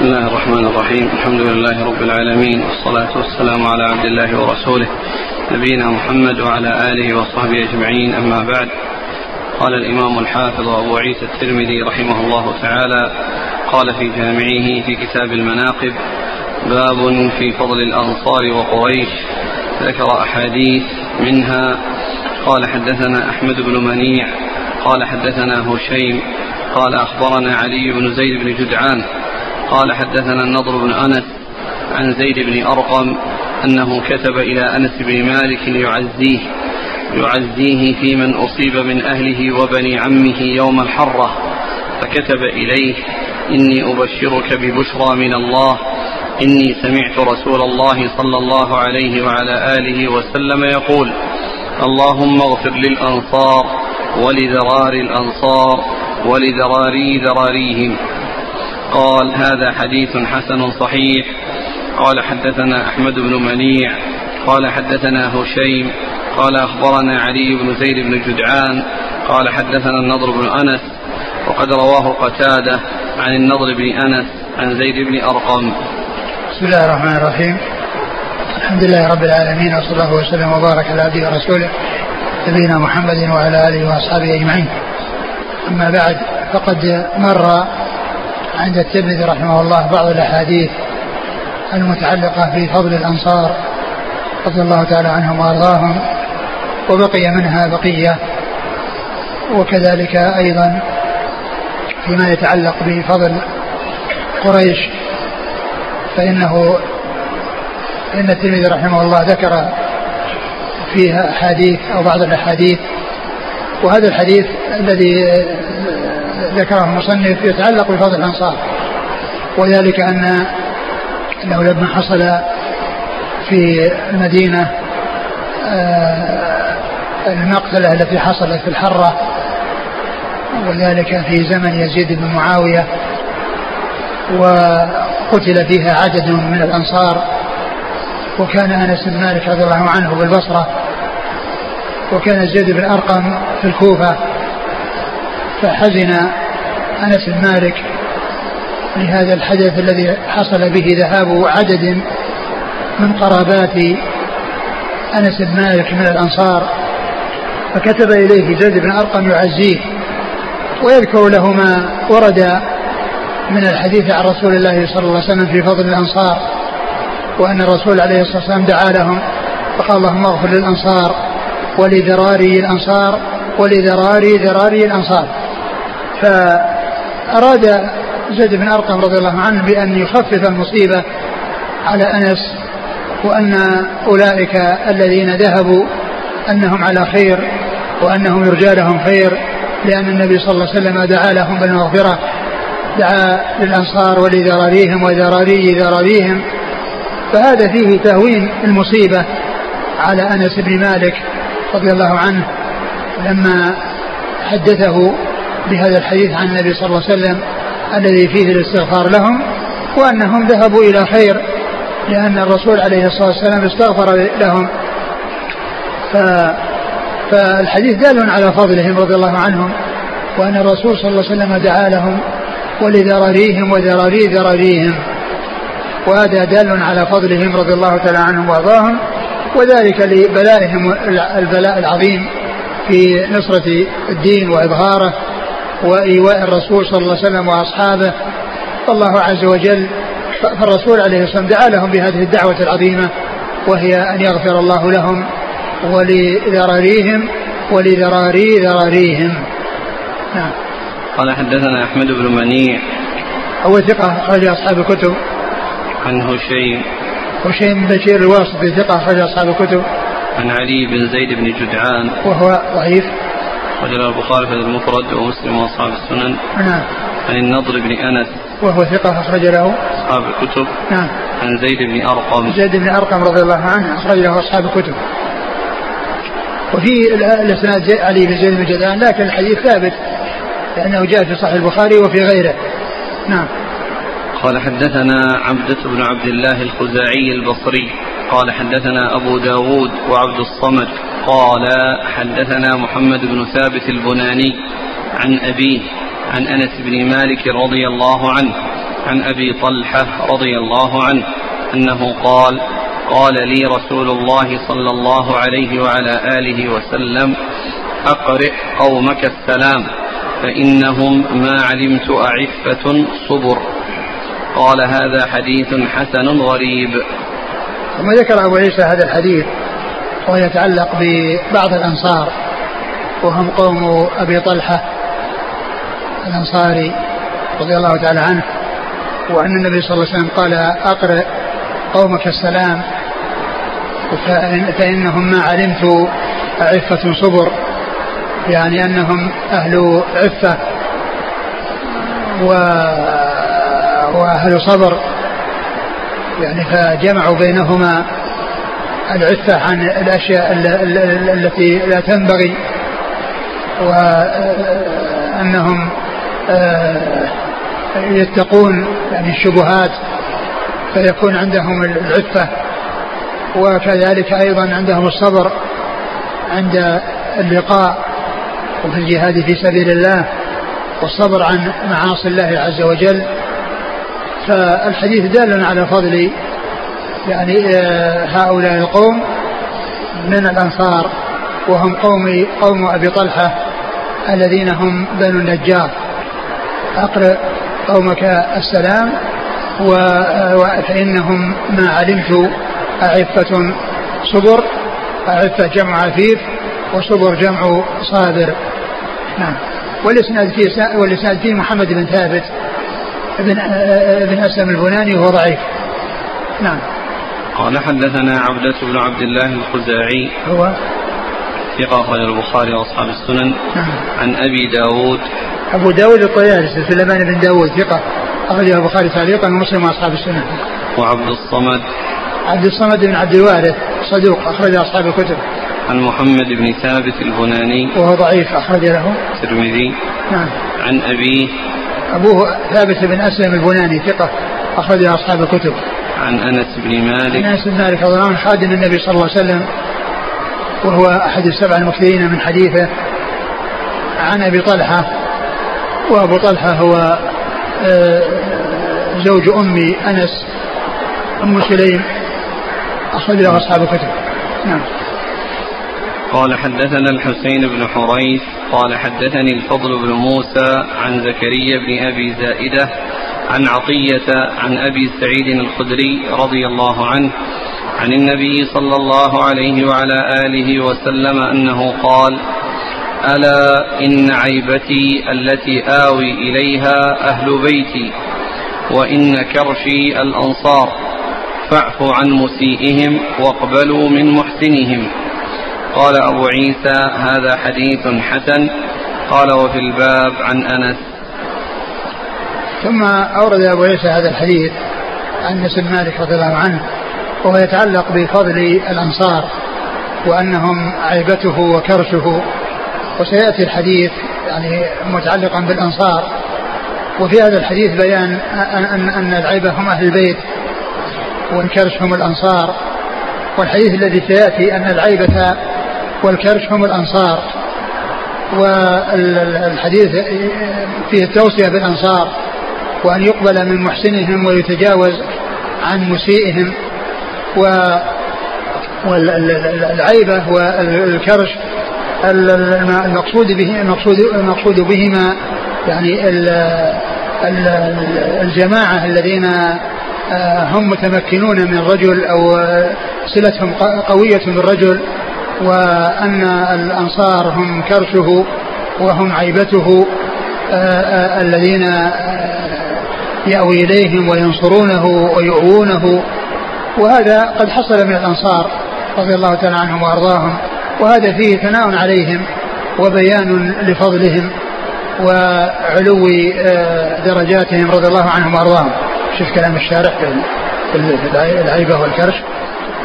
بسم الله الرحمن الرحيم الحمد لله رب العالمين والصلاة والسلام على عبد الله ورسوله نبينا محمد وعلى آله وصحبه أجمعين أما بعد قال الإمام الحافظ أبو عيسى الترمذي رحمه الله تعالى قال في جامعه في كتاب المناقب باب في فضل الأنصار وقريش ذكر أحاديث منها قال حدثنا أحمد بن منيع قال حدثنا هشيم قال أخبرنا علي بن زيد بن جدعان قال حدثنا النضر بن أنس عن زيد بن أرقم أنه كتب إلى أنس بن مالك يعزيه يعزيه في من أصيب من أهله وبني عمه يوم الحرة فكتب إليه إني أبشرك ببشرى من الله إني سمعت رسول الله صلى الله عليه وعلى آله وسلم يقول اللهم اغفر للأنصار ولذرار الأنصار ولذراري ذراريهم قال هذا حديث حسن صحيح. قال حدثنا أحمد بن منيع. قال حدثنا هشيم. قال أخبرنا علي بن زيد بن جدعان. قال حدثنا النضر بن أنس. وقد رواه قتادة عن النضر بن أنس عن زيد بن أرقم. بسم الله الرحمن الرحيم. الحمد لله رب العالمين وصلى الله وسلم وبارك على عبده ورسوله نبينا محمد وعلى آله وأصحابه أجمعين. أما بعد فقد مر عند الترمذي رحمه الله بعض الأحاديث المتعلقة في فضل الأنصار رضي الله تعالى عنهم وأرضاهم وبقي منها بقية وكذلك أيضا فيما يتعلق بفضل قريش فإنه إن الترمذي رحمه الله ذكر فيها أحاديث أو بعض الأحاديث وهذا الحديث الذي ذكره المصنف يتعلق بفضل الأنصار وذلك أن أنه لما حصل في المدينة المقتلة التي حصلت في الحرة وذلك في زمن يزيد بن معاوية وقتل فيها عدد من الأنصار وكان أنس بن مالك رضي الله عنه بالبصرة وكان زيد بن أرقم في الكوفة فحزن أنس بن مالك لهذا الحدث الذي حصل به ذهاب عدد من قرابات أنس بن مالك من الأنصار فكتب إليه زيد بن أرقم يعزيه ويذكر له ما ورد من الحديث عن رسول الله صلى الله عليه وسلم في فضل الأنصار وأن الرسول عليه الصلاة والسلام دعا لهم فقال اللهم اغفر للأنصار ولذراري الأنصار ولذراري ذراري الأنصار. فاراد زيد بن أرقم رضي الله عنه بأن يخفف المصيبة على أنس وأن أولئك الذين ذهبوا أنهم على خير وأنهم يرجى لهم خير لأن النبي صلى الله عليه وسلم دعا لهم بالمغفرة دعا للأنصار ولذراريهم وذراري ذراريهم فهذا فيه تهوين المصيبة على أنس بن مالك رضي الله عنه لما حدثه بهذا الحديث عن النبي صلى الله عليه وسلم الذي فيه الاستغفار لهم وأنهم ذهبوا إلى خير لأن الرسول عليه الصلاة والسلام استغفر لهم. ف فالحديث دال على فضلهم رضي الله عنهم وأن الرسول صلى الله عليه وسلم دعا لهم ولذراريهم وذراري ذراريهم. وهذا دال على فضلهم رضي الله تعالى عنهم وأرضاهم وذلك لبلائهم البلاء العظيم في نصرة الدين وإظهاره. وإيواء الرسول صلى الله عليه وسلم وأصحابه. فالله عز وجل فالرسول عليه الصلاة والسلام دعا لهم بهذه الدعوة العظيمة وهي أن يغفر الله لهم ولذراريهم ولذراري ذراريهم. نعم. قال حدثنا أحمد بن منيع. هو ثقة أخرج أصحاب الكتب. عن هشيم. هشيم بن بشير الواسطي ثقة أخرج أصحاب الكتب. عن علي بن زيد بن جدعان. وهو ضعيف. رجل البخاري في المفرد ومسلم وأصحاب السنن. نعم. عن النضر بن أنس. وهو ثقة أخرج له. أصحاب الكتب. نعم. عن زيد بن أرقم. زيد بن أرقم رضي الله عنه أخرج له أصحاب الكتب. وفي الإسناد علي بن زيد بن جدعان لكن الحديث ثابت لأنه جاء في صحيح البخاري وفي غيره. نعم. قال حدثنا عبدة بن عبد الله الخزاعي البصري. قال حدثنا أبو داود وعبد الصمد قال حدثنا محمد بن ثابت البناني عن أبيه عن أنس بن مالك رضي الله عنه عن أبي طلحة رضي الله عنه أنه قال قال لي رسول الله صلى الله عليه وعلى آله وسلم أقرئ قومك السلام فإنهم ما علمت أعفة صبر قال هذا حديث حسن غريب ثم ذكر أبو عيسى هذا الحديث ويتعلق ببعض الأنصار وهم قوم أبي طلحة الأنصاري رضي الله تعالى عنه وأن النبي صلى الله عليه وسلم قال أقرئ قومك السلام فإنهم ما علمت عفة صبر يعني أنهم أهل عفة وأهل صبر. يعني فجمعوا بينهما العفة عن الأشياء التي لا تنبغي وأنهم آه، يتقون يعني الشبهات فيكون عندهم العفة وكذلك أيضا عندهم الصبر عند اللقاء وفي الجهاد في سبيل الله والصبر عن معاصي الله عز وجل. فالحديث دال على فضل يعني آه، هؤلاء القوم من الأنصار وهم قوم قوم أبي طلحة الذين هم بنو النجار. أقرأ قومك السلام فإنهم ما علمت أعفة صبر أعفة جمع عفيف وصبر جمع صابر. نعم. والإسناد فيه والإسناد فيه محمد بن ثابت. بن ابن أسلم البناني وهو ضعيف. نعم. قال حدثنا عبدة بن عبد الله الخزاعي. هو؟ ثقة أخرج البخاري وأصحاب السنن. نعم. عن أبي داود. أبو داود الطيالسي سليمان بن داود ثقة أخرجه البخاري تعليقا ومسلم وأصحاب السنن. وعبد الصمد. عبد الصمد بن عبد الوارث صدوق أخرج أصحاب الكتب. عن محمد بن ثابت البناني. وهو ضعيف أخرج له. الترمذي نعم. عن أبيه. أبوه ثابت بن أسلم البناني ثقة أخرج أصحاب الكتب. عن أنس بن مالك. أنس بن مالك رضي الله عنه خادم النبي صلى الله عليه وسلم وهو أحد السبع المكثرين من حديثه عن أبي طلحة وأبو طلحة هو آه، زوج أم أنس أم سليم أخرج له أصحاب الكتب. نعم. قال حدثنا الحسين بن حريث. قال حدثني الفضل بن موسى عن زكريا بن أبي زائدة عن عطية عن أبي سعيد الخدري رضي الله عنه عن النبي صلى الله عليه وعلى آله وسلم أنه قال ألا إن عيبتي التي آوي إليها أهل بيتي وإن كرشي الأنصار فاعفوا عن مسيئهم واقبلوا من محسنهم. قال أبو عيسى هذا حديث حسن. قال وفي الباب عن أنس. ثم أورد أبو عيسى هذا الحديث عن أنس بن مالك رضي الله عنه وهو يتعلق بفضل الأنصار وأنهم عيبته وكرشه. وسيأتي الحديث يعني متعلقا بالأنصار. وفي هذا الحديث بيان أن, أن العيبة هم أهل البيت والكرش هم الأنصار. والحديث الذي سيأتي أن العيبة والكرش هم الأنصار. والحديث فيه التوصية بالأنصار وأن يقبل من محسنهم ويتجاوز عن مسيئهم. و والعيبة والكرش المقصود به المقصود المقصود بهما يعني الجماعة الذين آه، هم متمكنون من الرجل أو صلتهم قوية بالرجل وأن الأنصار هم كرشه وهم عيبته آه، آه، الذين يأوي إليهم وينصرونه ويؤوونه. وهذا قد حصل من الأنصار رضي الله تعالى عنهم وأرضاهم. وهذا فيه ثناء عليهم وبيان لفضلهم وعلو آه، درجاتهم رضي الله عنهم وأرضاهم. شوف كلام الشارح في العيبة والكرش.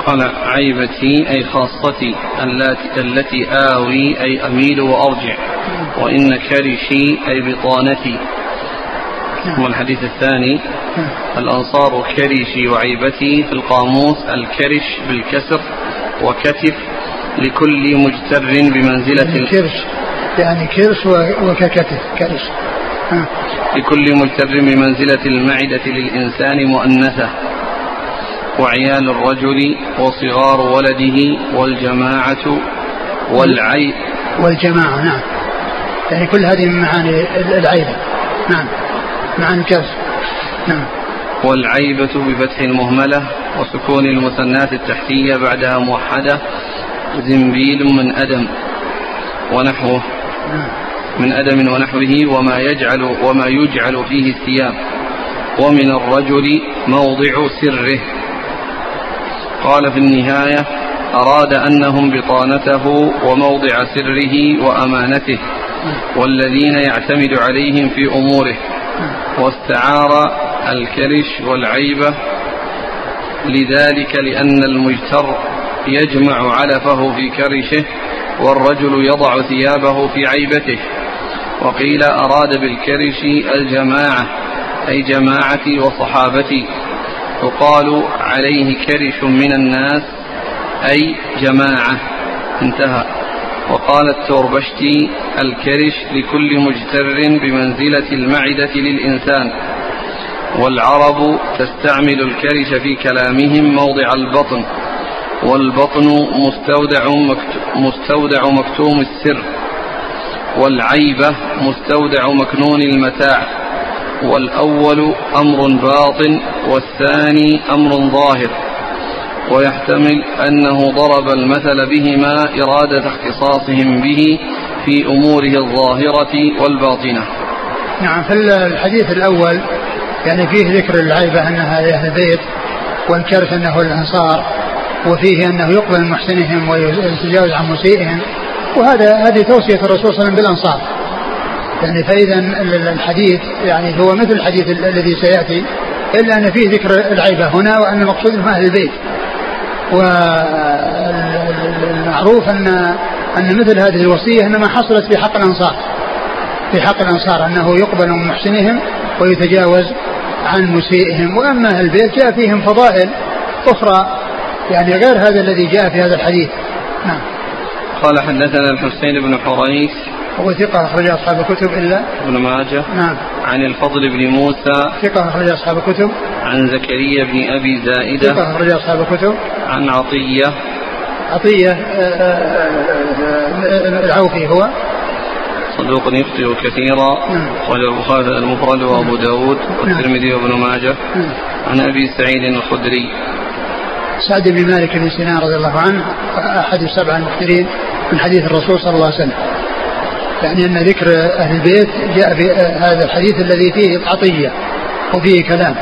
قال عيبتي أي خاصتي التي, التي آوي أي أميل وأرجع. وإن كرشي أي بطانتي. نعم. الحديث الثاني نعم. الأنصار كرشي وعيبتي في القاموس الكرش بالكسر وكتف لكل مجتر بمنزلة يعني كرش. يعني كرش وككتف كرش. لكل مجتر بمنزلة المعدة للإنسان مؤنثة. وعيال الرجل وصغار ولده والجماعة والعي والجماعة نعم. يعني كل هذه من معاني العيبة نعم. معاني الكسر نعم. والعيبة بفتح المهملة وسكون المثنات التحتية بعدها موحدة زنبيل من أدم ونحوه. نعم. من أدم ونحوه وما يجعل وما يجعل فيه الثياب. ومن الرجل موضع سره. قال في النهاية أراد أنهم بطانته وموضع سره وأمانته والذين يعتمد عليهم في أموره واستعار الكرش والعيبة لذلك لأن المجتر يجمع علفه في كرشه والرجل يضع ثيابه في عيبته وقيل أراد بالكرش الجماعة أي جماعتي وصحابتي. يقال عليه كرش من الناس أي جماعة. انتهى. وقال التوربشتي الكرش لكل مجتر بمنزلة المعدة للإنسان. والعرب تستعمل الكرش في كلامهم موضع البطن. والبطن مستودع, مستودع مكتوم السر. والعيبة مستودع مكنون المتاع. والأول أمر باطن والثاني أمر ظاهر. ويحتمل أنه ضرب المثل بهما إرادة اختصاصهم به في أموره الظاهرة والباطنة. نعم في الحديث الأول يعني فيه ذكر العيبة أنها لأهل البيت والكرث أنه الأنصار وفيه أنه يقبل محسنهم ويتجاوز عن مسيئهم وهذا هذه توصية الرسول صلى الله عليه وسلم بالأنصار. يعني فإذا الحديث يعني هو مثل الحديث الذي سيأتي إلا أن فيه ذكر العيبة هنا وأن المقصود أهل البيت. والمعروف أن أن مثل هذه الوصية إنما حصلت في حق الأنصار. في حق الأنصار أنه يقبل من محسنهم ويتجاوز عن مسيئهم. وأما أهل البيت جاء فيهم فضائل أخرى يعني غير هذا الذي جاء في هذا الحديث. نعم. قال حدثنا الحسين بن حريث هو ثقة أخرج أصحاب الكتب إلا؟ ابن ماجه. نعم. عن الفضل بن موسى. ثقة أخرج أصحاب الكتب. عن زكريا بن أبي زائدة. ثقة أخرج أصحاب الكتب. عن عطية. عطية آه، آه، آه، العوفي هو. صدوق يخطئ كثيرا. نعم. قال البخاري المفرد وأبو داود والترمذي وابن ماجه. نعم. عن أبي سعيد الخدري. سعد بن مالك بن سنان رضي الله عنه أحد السبعه المكثرين من حديث الرسول صلى الله عليه وسلم. يعني أن ذكر أهل البيت جاء في هذا الحديث الذي فيه عطية وفيه كلام.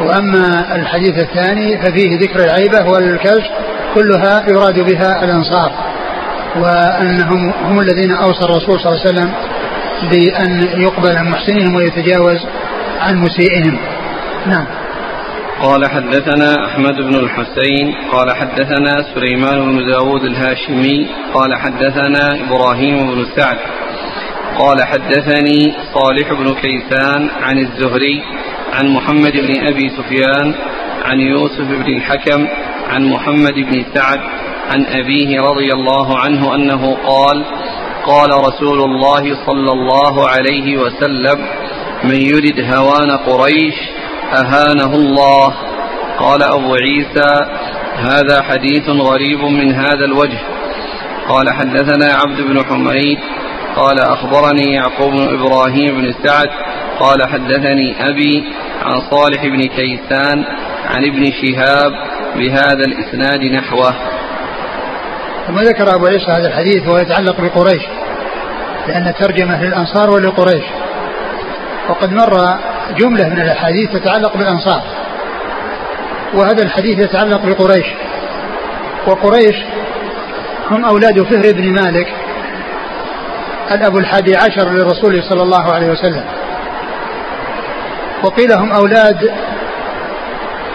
وأما الحديث الثاني ففيه ذكر العيبة والكلش كلها يراد بها الأنصار وأنهم هم الذين أوصى الرسول صلى الله عليه وسلم بأن يقبل عن محسنهم ويتجاوز عن مسيئهم. نعم. قال حدثنا أحمد بن الحسين قال حدثنا سليمان بن داود الهاشمي قال حدثنا إبراهيم بن سعد قال حدثني صالح بن كيسان عن الزهري عن محمد بن أبي سفيان عن يوسف بن الحكم عن محمد بن سعد عن أبيه رضي الله عنه أنه قال قال رسول الله صلى الله عليه وسلم من يرد هوان قريش أهانه الله. قال أبو عيسى هذا حديث غريب من هذا الوجه. قال حدثنا عبد بن حميد. قال أخبرني يعقوب بن إبراهيم بن سعد. قال حدثني أبي عن صالح بن كيسان عن ابن شهاب بهذا الإسناد نحوه. ثم ذكر أبو عيسى هذا الحديث وهو يتعلق بقريش لأن ترجمة للأنصار ولقريش. وقد مر جملة من الأحاديث تتعلق بالأنصار. وهذا الحديث يتعلق بقريش. وقريش هم أولاد فهر بن مالك الأب الحادي عشر للرسول صلى الله عليه وسلم. وقيل هم أولاد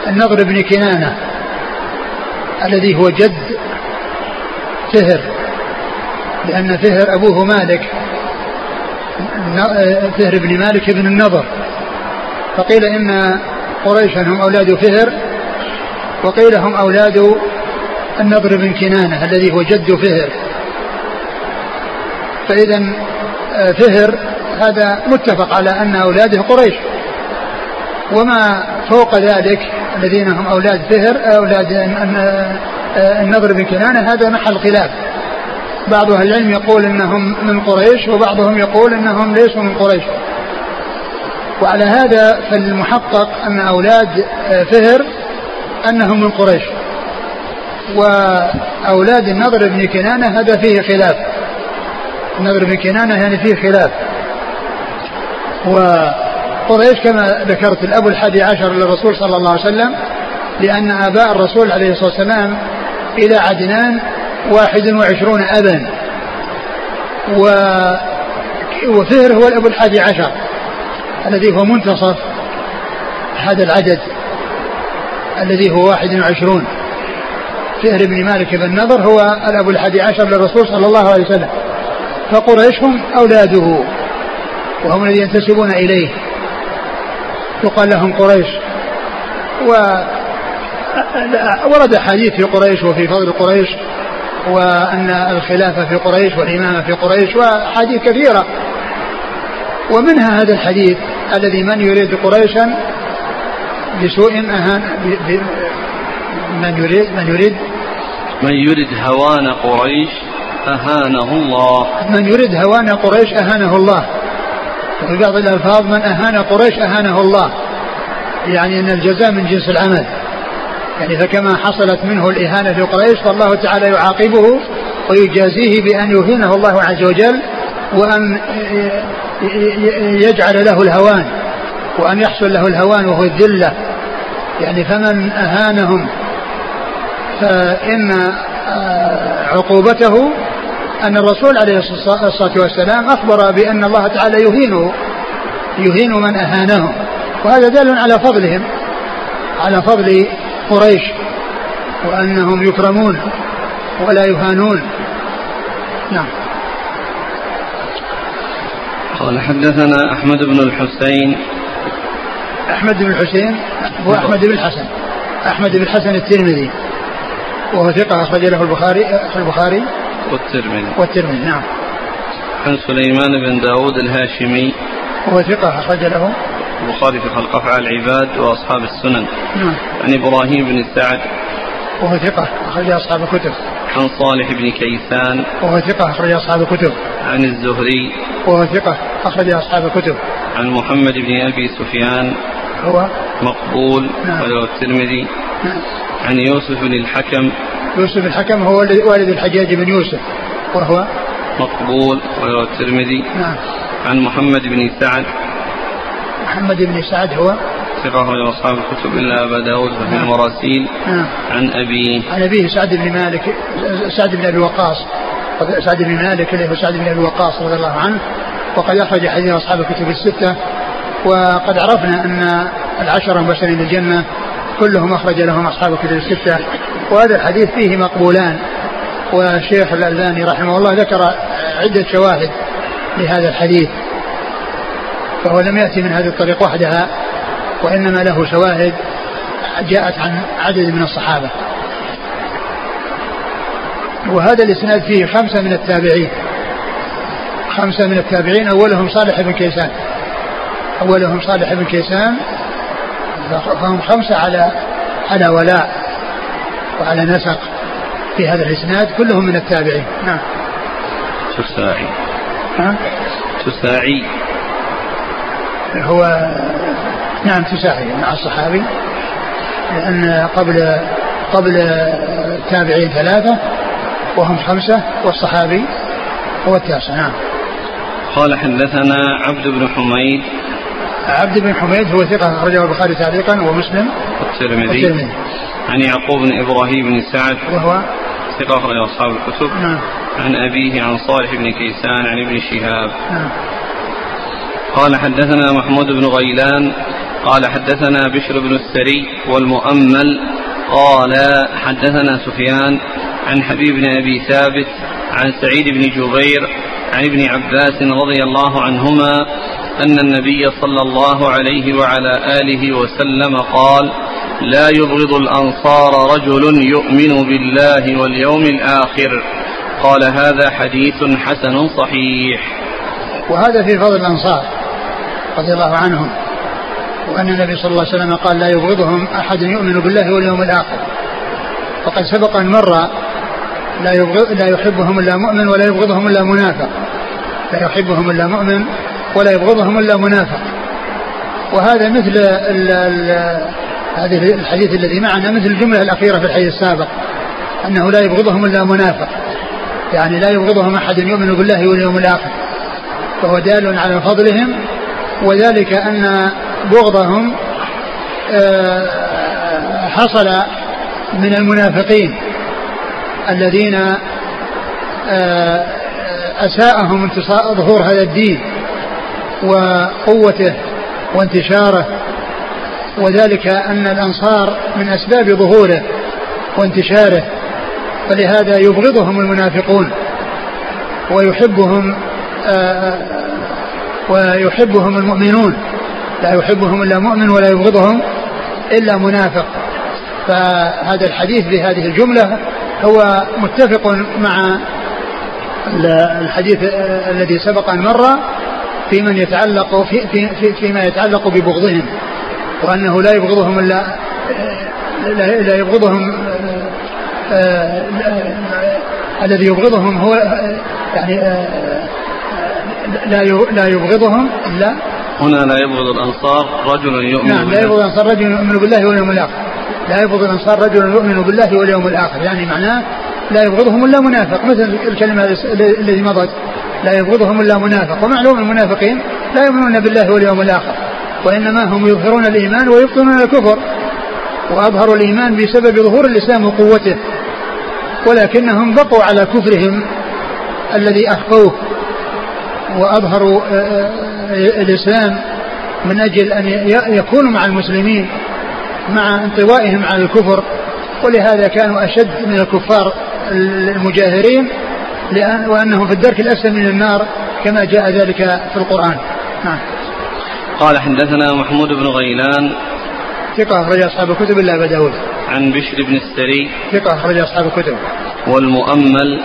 النضر بن كنانة الذي هو جد فهر لأن فهر أبوه مالك فهر بن مالك بن النضر. فقيل إن قريشا هم أولاد فهر وقيل هم أولاد النضر بن كنانة الذي هو جد فهر. فإذا آه، فهر هذا متفق على أن أولاده قريش. وما فوق ذلك الذين هم أولاد فهر أولاد النضر بن كنانة هذا محل خلاف. بعض أهل العلم يقول أنهم من قريش وبعضهم يقول أنهم ليسوا من قريش. وعلى هذا فالمحقق أن أولاد فهر أنهم من قريش. وأولاد النضر بن كنانة هذا فيه خلاف. النضر بن كنانة يعني فيه خلاف. وقريش كما ذكرت الأب الحادي عشر للرسول صلى الله عليه وسلم لأن آباء الرسول عليه الصلاة والسلام إلى عدنان واحد وعشرون أبا. و وفهر هو الأب الحادي عشر. الذي هو منتصف هذا العدد الذي هو واحد وعشرون. فهر بن مالك بن نضر هو الأب الحادي عشر للرسول صلى الله عليه وسلم. فقريش هم أولاده وهم الذين ينتسبون إليه. يقال لهم قريش. و ورد حديث في قريش وفي فضل قريش وأن الخلافة في قريش والإمامة في قريش وحديث كثيرة. ومنها هذا الحديث الذي من يريد قريشا بسوء أهان من يريد من يريد من يريد هوان قريش أهانه الله. من يريد هوان قريش أهانه الله. وفي بعض الألفاظ من أهان قريش أهانه الله. يعني أن الجزاء من جنس العمل. يعني فكما حصلت منه الإهانة في قريش فالله تعالى يعاقبه ويجازيه بأن يهينه الله عز وجل وأن يجعل له الهوان وأن يحصل له الهوان وهو الذلة. يعني فمن أهانهم فإن عقوبته أن الرسول عليه الصلاة والسلام أخبر بأن الله تعالى يهينه يهين من أهانهم. وهذا دال على فضلهم على فضل قريش وأنهم يكرمون ولا يهانون. نعم. قال حدثنا أحمد بن الحسين. أحمد بن الحسين هو أحمد بن الحسن. أحمد بن الحسن الترمذي. وهو ثقة أخرج له البخاري البخاري والترمذي. والترمذي نعم. عن سليمان بن داود الهاشمي. وهو ثقة أخرج له البخاري في خلق أفعال العباد وأصحاب السنن. نعم. عن إبراهيم بن سعد. وهو ثقة أخرج أصحاب الكتب. عن صالح بن كيسان. وهو ثقة أخرج أصحاب الكتب. عن الزهري. وهو ثقة أخرج أصحاب الكتب. عن محمد بن أبي سفيان. هو؟ مقبول. نعم. وله الترمذي. نعم. عن يوسف بن الحكم. يوسف الحكم هو والد الحجاج بن يوسف. وهو؟ مقبول. وله الترمذي. نعم. عن محمد بن سعد. محمد بن سعد هو؟ ثقة أخرج أصحاب الكتب إلا أبا داود في نعم. المراسيل. نعم. عن أبيه عن أبيه سعد بن مالك سعد بن أبي وقاص. سعد بن مالك اللي هو سعد بن أبي وقاص رضي الله عنه. وقد أخرج حديث أصحاب الكتب الستة. وقد عرفنا أن العشرة المبشرين بالجنة كلهم أخرج لهم أصحاب الكتب الستة. وهذا الحديث فيه مقبولان. والشيخ الألباني رحمه الله ذكر عدة شواهد لهذا الحديث. فهو لم يأتي من هذه الطريق وحدها. وإنما له شواهد جاءت عن عدد من الصحابة. وهذا الإسناد فيه خمسة من التابعين. خمسة من التابعين أولهم صالح بن كيسان. أولهم صالح بن كيسان فهم خمسة على على ولاء وعلى نسق في هذا الإسناد كلهم من التابعين. نعم. تساعي ها؟ تساعي هو نعم تساعي مع الصحابي. لأن قبل قبل التابعين ثلاثة وهم خمسة والصحابي هو التاسع نعم. قال حدثنا عبد بن حميد. عبد بن حميد هو ثقة أخرجه البخاري تعليقا ومسلم. الترمذي والترمذي. عن يعقوب بن إبراهيم بن سعد. وهو؟ ثقة أخرج أصحاب الكتب. نعم. عن أبيه عن صالح بن كيسان عن ابن شهاب. نعم. قال حدثنا محمود بن غيلان. قال حدثنا بشر بن السري والمؤمل قال حدثنا سفيان عن حبيب بن أبي ثابت عن سعيد بن جبير عن ابن عباس رضي الله عنهما أن النبي صلى الله عليه وعلى آله وسلم قال لا يبغض الأنصار رجل يؤمن بالله واليوم الآخر قال هذا حديث حسن صحيح وهذا في فضل الأنصار رضي الله عنهم. وأن النبي صلى الله عليه وسلم قال لا يبغضهم أحد يؤمن بالله واليوم الآخر. وقد سبق أن مر لا, لا يحبهم إلا مؤمن ولا يبغضهم إلا منافق. لا يحبهم إلا مؤمن ولا يبغضهم إلا منافق. وهذا مثل ال ال هذه الحديث الذي معنا مثل الجملة الأخيرة في الحديث السابق أنه لا يبغضهم إلا منافق. يعني لا يبغضهم أحد يؤمن بالله واليوم الآخر. فهو دال على فضلهم وذلك أن بغضهم آه، حصل من المنافقين الذين آه، أساءهم ظهور هذا الدين وقوته وانتشاره وذلك أن الأنصار من أسباب ظهوره وانتشاره فلهذا يبغضهم المنافقون ويحبهم آه، ويحبهم المؤمنون. لا يحبهم إلا مؤمن ولا يبغضهم إلا منافق. فهذا الحديث بهذه الجملة هو متفق مع الحديث الذي سبق أن مر في من يتعلق في في في فيما يتعلق ببغضهم وأنه لا يبغضهم إلا لا يبغضهم الذي يبغضهم هو يعني لا لا يبغضهم إلا هنا لا يبغض الأنصار رجل يؤمن نعم لا يبغض الأنصار رجل يؤمن بالله واليوم الآخر. لا يبغض الأنصار رجل يؤمن بالله واليوم الآخر. يعني معناه لا يبغضهم إلا منافق مثل الكلمة الذي مضت. لا يبغضهم إلا منافق ومعلوم المنافقين لا يؤمنون بالله واليوم الآخر وإنما هم يظهرون الإيمان ويبطنون الكفر وأظهروا الإيمان بسبب ظهور الإسلام وقوته ولكنهم بقوا على كفرهم الذي أخفوه. واظهروا آه، آه، الإسلام من أجل أن يكونوا مع المسلمين مع انطوائهم على الكفر. ولهذا كانوا أشد من الكفار المجاهرين لأن وأنهم في الدرك الأسفل من النار كما جاء ذلك في القرآن. نعم. قال حدثنا محمود بن غيلان. ثقة أخرج أصحاب الكتب إلا أبا داود. عن بشر بن السري. ثقة أخرج أصحاب الكتب. والمؤمل.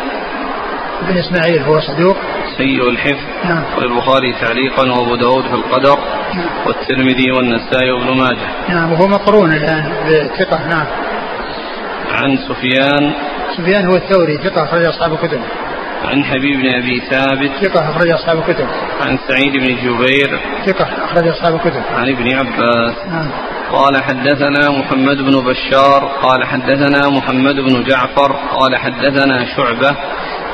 بن إسماعيل هو صدوق. سيء الحفظ نعم. والبخاري تعليقا وأبو داود في القدر نعم. والترمذي والنسائي وابن ماجه. نعم وهو مقرون الآن بثقة نعم. عن سفيان. سفيان هو الثوري ثقة أخرج أصحاب الكتب. عن حبيب بن أبي ثابت. ثقة أخرج أصحاب الكتب. عن سعيد بن جبير. ثقة أخرج أصحاب الكتب. عن ابن عباس. نعم. قال حدثنا محمد بن بشار قال حدثنا محمد بن جعفر قال حدثنا شعبة.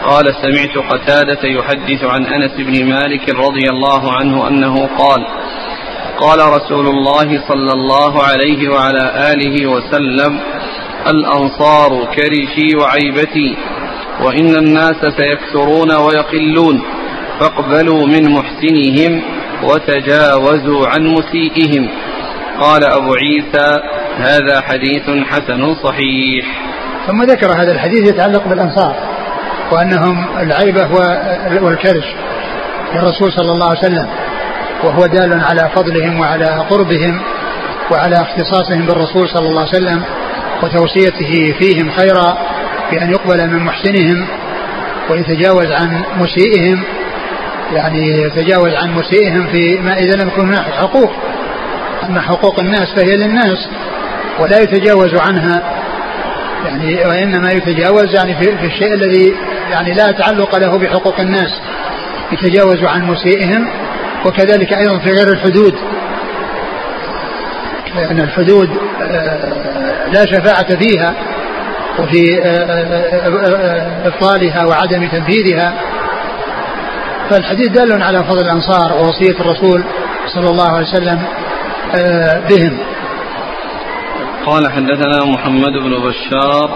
قال سمعت قتادة يحدث عن أنس بن مالك رضي الله عنه أنه قال قال رسول الله صلى الله عليه وعلى آله وسلم الأنصار كرشي وعيبتي وإن الناس سيكثرون ويقلون فاقبلوا من محسنهم وتجاوزوا عن مسيئهم. قال أبو عيسى هذا حديث حسن صحيح. ثم ذكر هذا الحديث يتعلق بالأنصار. وأنهم العيبة والكرش للرسول صلى الله عليه وسلم. وهو دال على فضلهم وعلى قربهم وعلى اختصاصهم بالرسول صلى الله عليه وسلم وتوصيته فيهم خيرا بأن يقبل من محسنهم ويتجاوز عن مسيئهم يعني يتجاوز عن مسيئهم في ما إذا لم يكن هناك حقوق. أما حقوق الناس فهي للناس ولا يتجاوز عنها. يعني وإنما يتجاوز يعني في, في الشيء الذي يعني لا تعلق له بحقوق الناس. يتجاوز عن مسيئهم وكذلك أيضا في غير الحدود. لأن الحدود آه، لا شفاعة فيها وفي آه، آه، إبطالها وعدم تنفيذها. فالحديث دال على فضل الأنصار ووصية الرسول صلى الله عليه وسلم بهم. قال حدثنا محمد بن بشار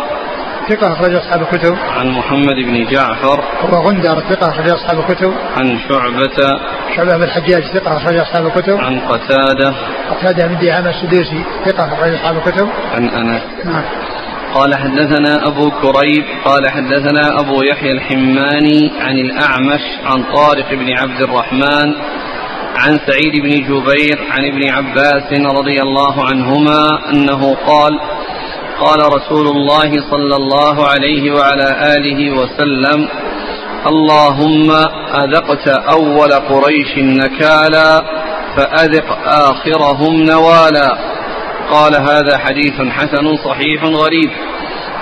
ثقة أخرج أصحاب الكتب. عن محمد بن جعفر. هو غندر ثقة أخرج أصحاب الكتب. عن شعبة. شعبة بن الحجاج ثقة أخرج أصحاب الكتب. عن قتادة. قتادة بن دعامة السدوسي ثقة أخرج أصحاب الكتب. عن أنس. نعم. قال حدثنا أبو كريب قال حدثنا أبو يحيى الحماني عن الأعمش عن طارق بن عبد الرحمن عن سعيد بن جبير عن ابن عباس رضي الله عنهما أنه قال قال رسول الله صلى الله عليه وعلى آله وسلم اللهم أذقت أول قريش نكالا فأذق آخرهم نوالا. قال هذا حديث حسن صحيح غريب.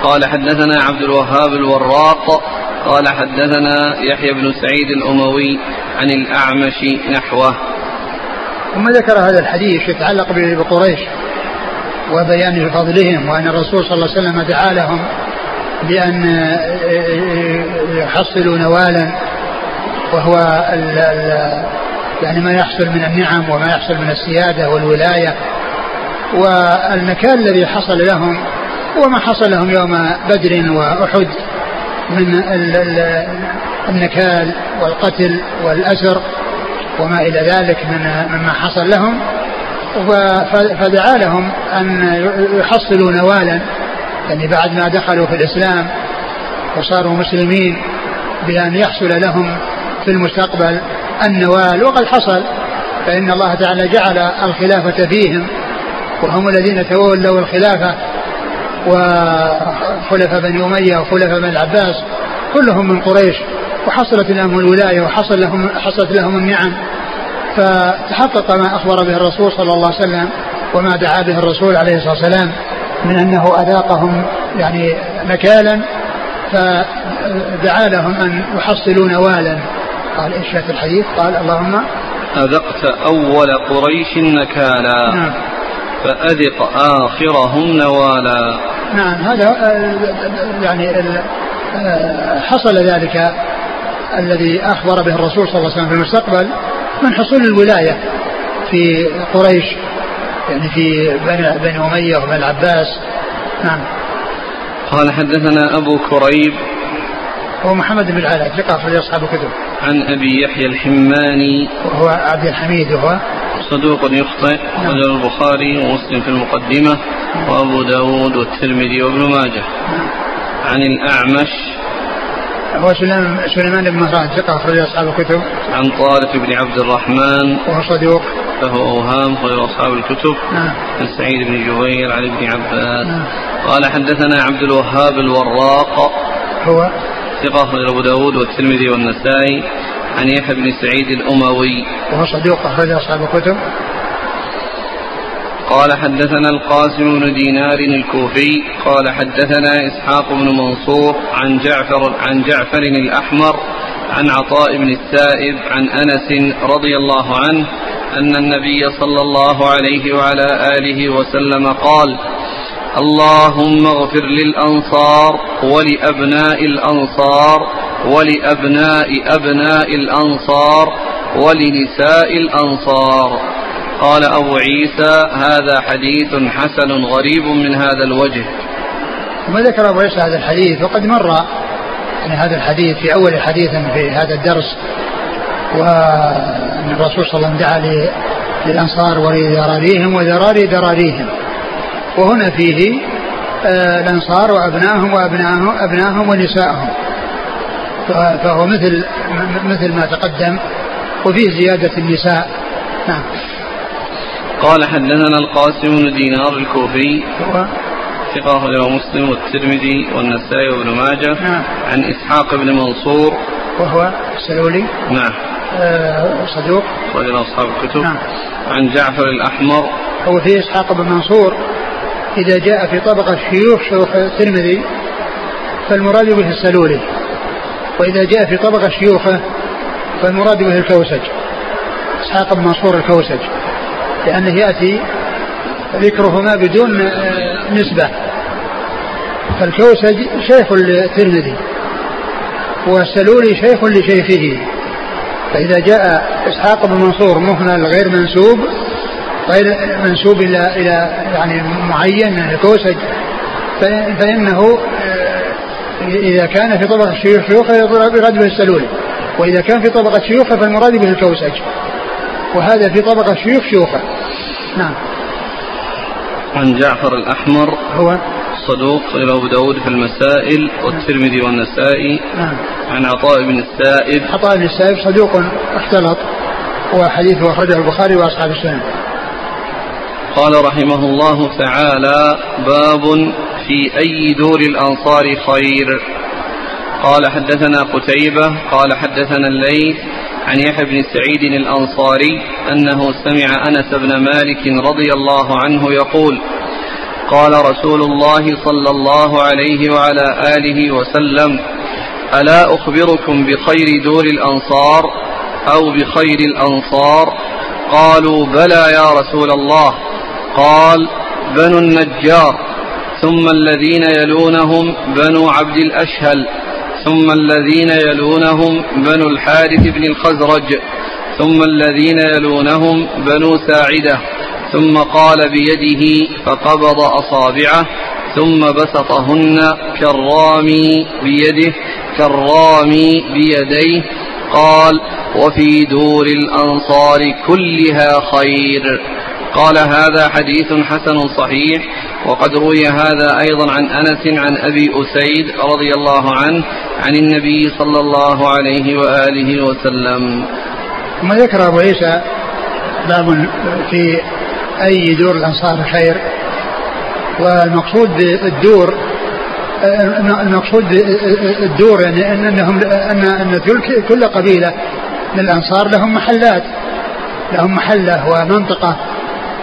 قال حدثنا عبد الوهاب الوراق قال حدثنا يحيى بن سعيد الأموي عن الأعمش نحوه. ثم ذكر هذا الحديث يتعلق بقريش وبيان فضلهم وأن الرسول صلى الله عليه وسلم دعا لهم بأن يحصلوا نوالا وهو ال ال يعني ما يحصل من النعم وما يحصل من السيادة والولاية. والنكال الذي حصل لهم هو ما حصل لهم يوم بدر وأحد. من النكال والقتل والأسر وما إلى ذلك من مما حصل لهم. فدعا لهم أن يحصلوا نوالا. يعني بعد ما دخلوا في الإسلام وصاروا مسلمين بأن يحصل لهم في المستقبل النوال. وقد حصل فإن الله تعالى جعل الخلافة فيهم. وهم الذين تولوا الخلافة وخلف بني أمية وخلف بني العباس كلهم من قريش وحصلت لهم الولاية وحصل لهم حصلت لهم النعم. فتحقق ما أخبر به الرسول صلى الله عليه وسلم وما دعا به الرسول عليه الصلاة والسلام من أنه أذاقهم يعني نكالا فدعا لهم أن يحصلوا نوالا قال إيش في الحديث؟ قال اللهم أذقت أول قريش نكالا نعم. فأذق آخرهم نوالا. نعم هذا يعني حصل ذلك الذي أخبر به الرسول صلى الله عليه وسلم في المستقبل من حصول الولاية في قريش يعني في بني, بني أمية وبني العباس. نعم. قال حدثنا أبو كريب هو محمد بن العلاء ثقة أخرج أصحاب الكتب. عن أبي يحيى الحماني. وهو عبد الحميد وهو صدوق يخطئ نعم. البخاري ومسلم في المقدمة وأبو داود والترمذي وابن ماجه. عن الأعمش هو سليمان سليمان بن مهران ثقة أخرج أصحاب الكتب. عن طارق بن عبد الرحمن وهو صدوق. له أوهام خير أصحاب الكتب. نعم. عن سعيد بن جبير عن ابن عباس. نعم. قال حدثنا عبد الوهاب الوراق. هو ثقة أخرج أبو داود والترمذي والنسائي عن يحيى بن سعيد الأموي. وهو صدوق أخرج أصحاب الكتب. قال حدثنا القاسم بن دينار الكوفي قال حدثنا إسحاق بن منصور عن جعفر عن جعفر الأحمر عن عطاء بن السائب عن أنس رضي الله عنه أن النبي صلى الله عليه وعلى آله وسلم قال اللهم اغفر للأنصار ولأبناء الأنصار ولأبناء أبناء الأنصار ولنساء الأنصار. قال أبو عيسى هذا حديث حسن غريب من هذا الوجه. ثم ذكر أبو عيسى هذا الحديث وقد مر يعني هذا الحديث في أول حديث في هذا الدرس وأن الرسول صلى الله عليه وسلم دعا للأنصار ولذراريهم وذراري ذراريهم. وهنا فيه آه، الأنصار وأبنائهم وأبنائهم أبنائهم ونسائهم فهو مثل مثل ما تقدم وفيه زيادة النساء. نعم. قال حدثنا القاسم بن دينار الكوفي ثقة له مسلم والترمذي والنسائي وابن ماجه. نعم. عن إسحاق بن منصور. وهو السلولي نعم. آه صدوق. رجل أصحاب الكتب. نعم. عن جعفر الأحمر. هو في إسحاق بن منصور. إذا جاء في طبقة شيوخ شيوخ الترمذي فالمراد به السلولي. وإذا جاء في طبقة شيوخه فالمراد به الكوسج إسحاق بن منصور الكوسج لأنه يأتي ذكرهما بدون آه، نسبة. فالكوسج شيخ الترمذي والسلولي شيخ لشيخه. فإذا جاء إسحاق بن منصور مهمل غير منسوب غير منسوب إلى إلى يعني معين الكوسج فإنه إذا كان في طبقة الشيوخ شيوخه يراد به السلولي وإذا كان في طبقة شيوخه فالمراد به الكوسج. وهذا في طبقة شيوخ شيوخه. نعم. عن جعفر الأحمر. هو؟ صدوق إلى أبو داود في المسائل والترمذي والنسائي. نعم. عن عطاء بن السائب. عطاء بن السائب صدوق اختلط. وحديثه أخرجه البخاري وأصحاب السنن. قال رحمه الله تعالى باب في أي دور الأنصار خير؟ قال حدثنا قتيبة قال حدثنا الليث عن يحيى بن سعيد الأنصاري أنه سمع أنس بن مالك رضي الله عنه يقول قال رسول الله صلى الله عليه وعلى آله وسلم ألا أخبركم بخير دور الأنصار أو بخير الأنصار؟ قالوا بلى يا رسول الله. قال بنو النجار. ثم الذين يلونهم بنو عبد الأشهل ثم الذين يلونهم بنو الحارث بن الخزرج ثم الذين يلونهم بنو ساعدة ثم قال بيده فقبض أصابعه ثم بسطهن كالرامي بيده كالرامي بيديه قال وفي دور الأنصار كلها خير. قال هذا حديث حسن صحيح وقد روي هذا أيضا عن أنس عن أبي أسيد رضي الله عنه عن النبي صلى الله عليه وآله وسلم. ثم ذكر أبو عيسى باب في أي دور الأنصار خير؟ والمقصود بالدور المقصود بالدور يعني انهم ان أن كل قبيلة من الأنصار لهم محلات لهم محلة ومنطقة.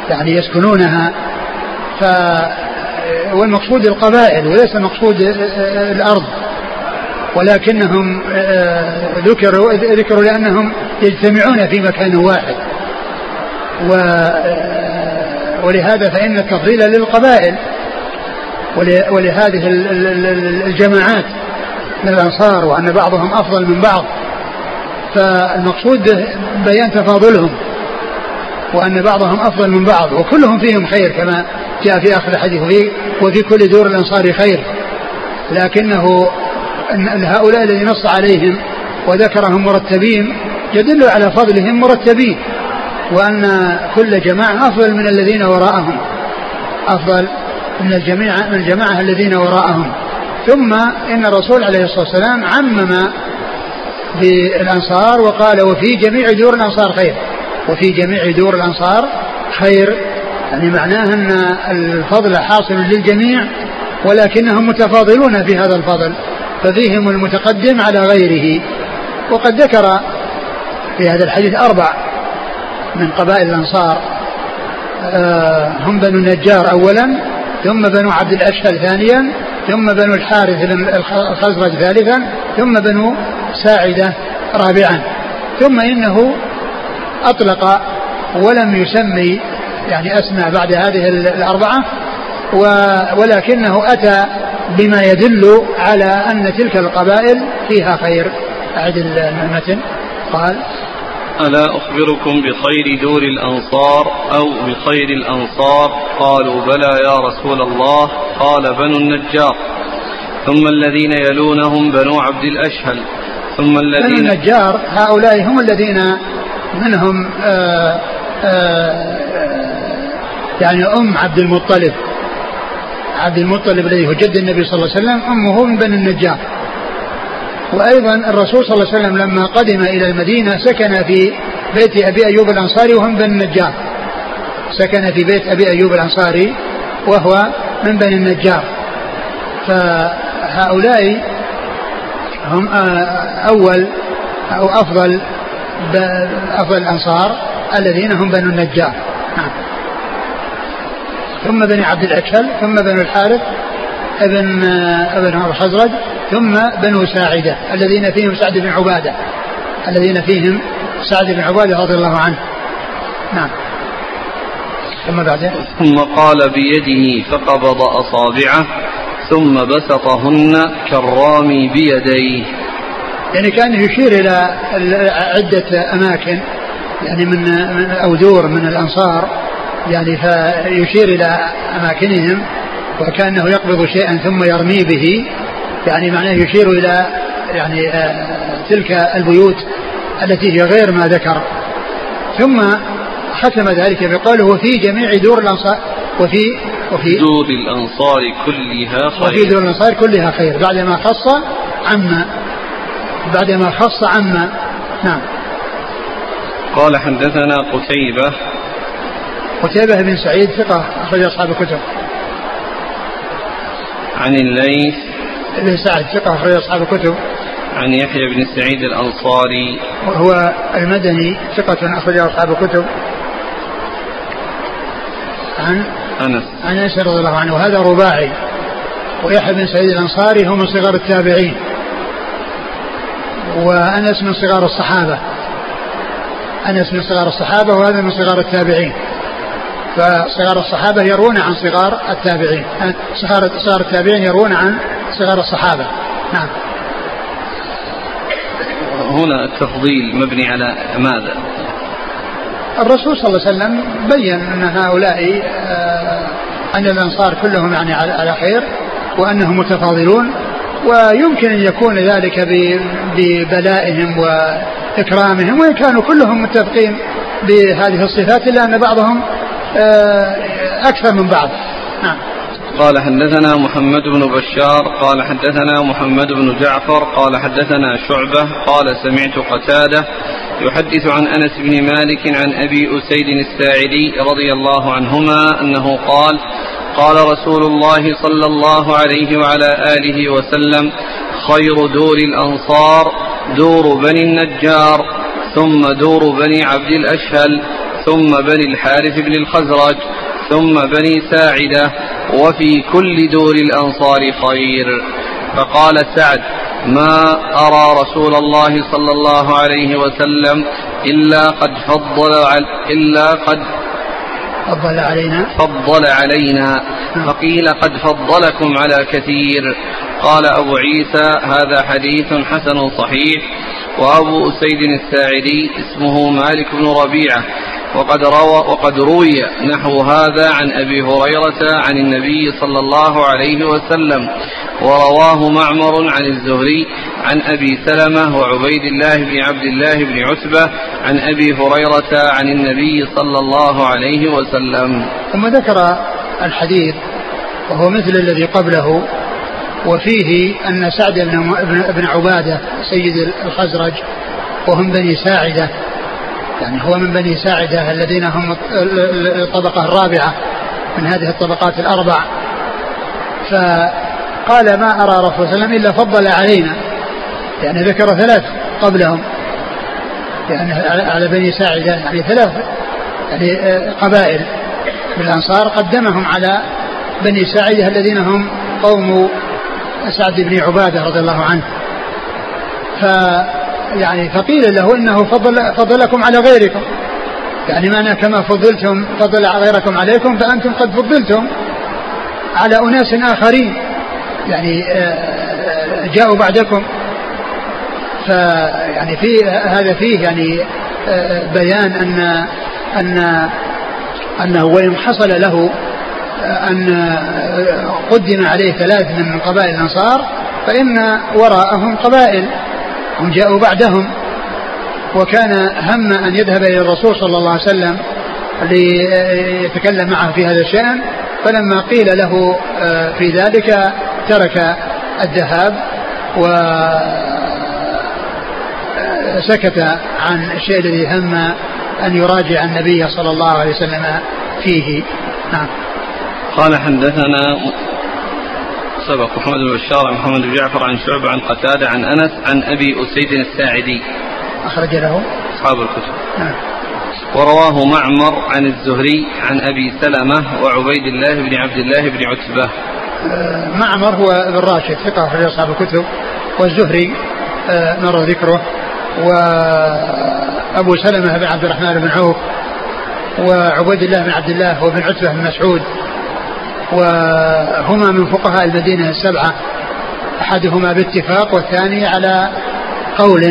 يعني يسكنونها. ف والمقصود القبائل وليس المقصود الأرض. ولكنهم ذكروا ذكروا لأنهم يجتمعون في مكان واحد. و ولهذا فإن التفضيل للقبائل ولهذه الجماعات من الأنصار وأن بعضهم أفضل من بعض. فالمقصود بيان تفاضلهم. وأن بعضهم أفضل من بعض وكلهم فيهم خير كما جاء في آخر الحديث وفي, وفي كل دور الأنصار خير. لكنه أن هؤلاء الذي نص عليهم وذكرهم مرتبين يدل على فضلهم مرتبين وأن كل جماعة أفضل من الذين وراءهم أفضل من الجميع من الجماعة الذين وراءهم. ثم إن الرسول عليه الصلاة والسلام عمم بالأنصار وقال وفي جميع دور الأنصار خير. وفي جميع دور الأنصار خير. يعني معناه أن الفضل حاصل للجميع ولكنهم متفاضلون في هذا الفضل ففيهم المتقدم على غيره. وقد ذكر في هذا الحديث أربع من قبائل الأنصار. آه، هم بنو النجار أولا ثم بنو عبد الأشهل ثانيا ثم بنو الحارث الخزرج ثالثا ثم بنو ساعدة رابعا. ثم إنه أطلق ولم يسمي يعني أسماء بعد هذه الأربعة ولكنه أتى بما يدل على أن تلك القبائل فيها خير. أعد المتن قال ألا أخبركم بخير دور الأنصار أو بخير الأنصار؟ قالوا بلى يا رسول الله. قال بنو النجار. ثم الذين يلونهم بنو عبد الأشهل. ثم الذين بنو النجار هؤلاء هم الذين منهم آآ آه، آآ آه، يعني أم عبد المطلب. عبد المطلب الذي هو جد النبي صلى الله عليه وسلم أمه من بني النجار. وأيضا الرسول صلى الله عليه وسلم لما قدم إلى المدينة سكن في بيت أبي أيوب الأنصاري وهم بن النجار. سكن في بيت أبي أيوب الأنصاري وهو من بني النجار. فهؤلاء هم أول أو أفضل أفضل الأنصار الذين هم بنو النجار. نعم. ثم بني عبد الأشهل ثم بنو الحارث ابن ابن الخزرج ثم بنو ساعدة الذين فيهم سعد بن عبادة. الذين فيهم سعد بن عبادة رضي الله عنه. نعم. ثم بعدين. ثم قال بيده فقبض أصابعه ثم بسطهن كالرامي بيديه. يعني كان يشير إلى عدة أماكن يعني من أو دور من الأنصار يعني فيشير إلى أماكنهم وكأنه يقبض شيئا ثم يرمي به يعني معناه يشير إلى يعني آه، تلك البيوت التي هي غير ما ذكر. ثم ختم ذلك بقوله وفي جميع دور الأنصار وفي وفي دور الأنصار كلها خير. وفي دور الأنصار كلها خير بعدما خص عما بعدما خص عما نعم. قال حدثنا قتيبة. قتيبة بن سعيد ثقة أخرج أصحاب الكتب. عن الليث. بن سعد ثقة أخرج أصحاب الكتب. عن يحيى بن سعيد الأنصاري. وهو المدني ثقة أخرج أصحاب الكتب. عن أنس. عن أنس رضي الله عنه. وهذا رباعي. ويحيى بن سعيد الأنصاري هو من صغار التابعين. وأنس من صغار الصحابة. أنس من صغار الصحابة وهذا من صغار التابعين. فصغار الصحابة يروون عن صغار التابعين. صغار صغار التابعين يروون عن صغار الصحابة. نعم. هنا التفضيل مبني على ماذا؟ الرسول صلى الله عليه وسلم بين أن هؤلاء آه، أن الأنصار كلهم يعني على خير وأنهم متفاضلون. ويمكن أن يكون ذلك ببلائهم وإكرامهم وإن كانوا كلهم متفقين بهذه الصفات إلا أن بعضهم آه، أكثر من بعض. نعم. قال حدثنا محمد بن بشار قال حدثنا محمد بن جعفر قال حدثنا شعبة قال سمعت قتادة يحدث عن أنس بن مالك عن أبي أسيد الساعدي رضي الله عنهما أنه قال قال رسول الله صلى الله عليه وعلى آله وسلم خير دور الأنصار دور بني النجار ثم دور بني عبد الأشهل ثم بني الحارث بن الخزرج ثم بني ساعدة وفي كل دور الأنصار خير. فقال سعد ما أرى رسول الله صلى الله عليه وسلم إلا قد فضل إلا قد فضل علينا. فضل علينا. فقيل قد فضلكم على كثير. قال أبو عيسى هذا حديث حسن صحيح. وأبو أسيد الساعدي اسمه مالك بن ربيعة. وقد روى وقد روي نحو هذا عن أبي هريرة عن النبي صلى الله عليه وسلم ورواه معمر عن الزهري عن أبي سلمة وعبيد الله بن عبد الله بن عتبة عن أبي هريرة عن النبي صلى الله عليه وسلم. ثم ذكر الحديث وهو مثل الذي قبله وفيه أن سعد بن بن عبادة سيد الخزرج وهم بني ساعدة يعني هو من بني ساعدة الذين هم الطبقة الرابعة من هذه الطبقات الأربع. فقال ما أرى رسول الله صلى الله عليه وسلم إلا فضل علينا. يعني ذكر ثلاث قبلهم. يعني على بني ساعدة يعني ثلاث يعني آه، قبائل. من الأنصار قدمهم على بني ساعدة الذين هم قوم سعد بن عبادة رضي الله عنه. يعني فقيل له إنه فضل فضلكم على غيركم. يعني معنى كما فضلتم فضل غيركم عليكم فأنتم قد فضلتم على أناس آخرين. يعني آه، آه، جاءوا بعدكم. فيعني في هذا فيه يعني آه، بيان ان ان أنه وإن حصل له أن قدم عليه ثلاث من قبائل الأنصار فإن وراءهم قبائل. هم جاءوا بعدهم. وكان هم أن يذهب إلى الرسول صلى الله عليه وسلم ليتكلم معه في هذا الشأن. فلما قيل له آه، في ذلك ترك الذهاب وسكت آه، عن الشيء الذي هم أن يراجع النبي صلى الله عليه وسلم فيه. نعم. قال حدثنا سبق محمد بن بشار عن محمد بن جعفر عن شعبة عن قتادة عن أنس عن أبي أسيد الساعدي. أخرج له. أصحاب الكتب. نعم. ورواه معمر عن الزهري عن أبي سلمة وعبيد الله بن عبد الله بن عتبة. آه، معمر هو ابن راشد ثقة أخرج أصحاب الكتب. والزهري آه، مر ذكره. وأبو سلمة بن عبد الرحمن بن عوف وعبيد الله بن عبد الله وابن عتبة بن مسعود. وهما من فقهاء المدينة السبعة أحدهما باتفاق والثاني على قول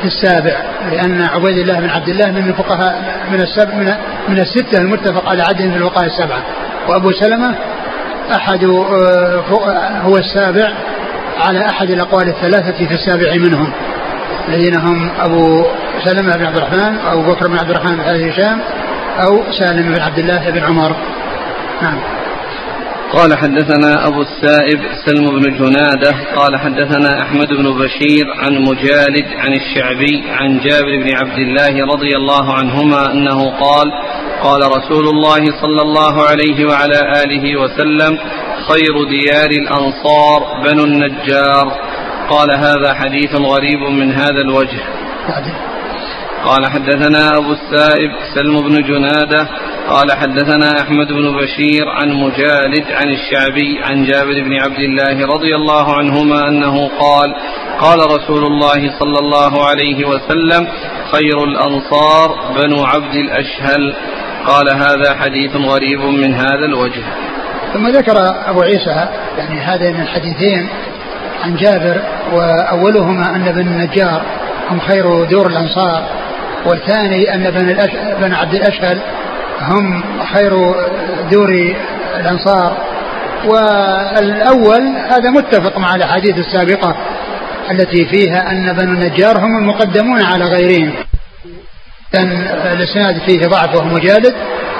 في السابع لأن عبيد الله بن عبد الله من الفقهاء من السبع من, من الستة المتفق على عددهم في الفقهاء السبعة. وأبو سلمة أحد آه، هو السابع على أحد الأقوال الثلاثة في السابع منهم الذين هم أبو سلمة بن عبد الرحمن أو بكر بن عبد الرحمن بن هشام أو سالم بن عبد الله بن عمر. نعم. قال حدثنا أبو السائب سلم بن جنادة قال حدثنا أحمد بن بشير عن مجالد عن الشعبي عن جابر بن عبد الله رضي الله عنهما أنه قال قال رسول الله صلى الله عليه وعلى آله وسلم خير ديار الأنصار بنو النجار. قال هذا حديث غريب من هذا الوجه. قال حدثنا أبو السائب سلم بن جنادة قال حدثنا أحمد بن بشير عن مجالد عن الشعبي عن جابر بن عبد الله رضي الله عنهما أنه قال قال رسول الله صلى الله عليه وسلم خير الأنصار بنو عبد الأشهل. قال هذا حديث غريب من هذا الوجه. ثم ذكر أبو عيسى يعني هذين الحديثين عن جابر وأولهما أن بن النجار هم خير دور الأنصار. والثاني أن بن. بن عبد الأشهل هم خير دور الأنصار والأول هذا متفق مع الأحاديث السابقة التي فيها أن بنو النجار هم المقدمون على غيرهم الإسناد فيه ضعف وهو مجالد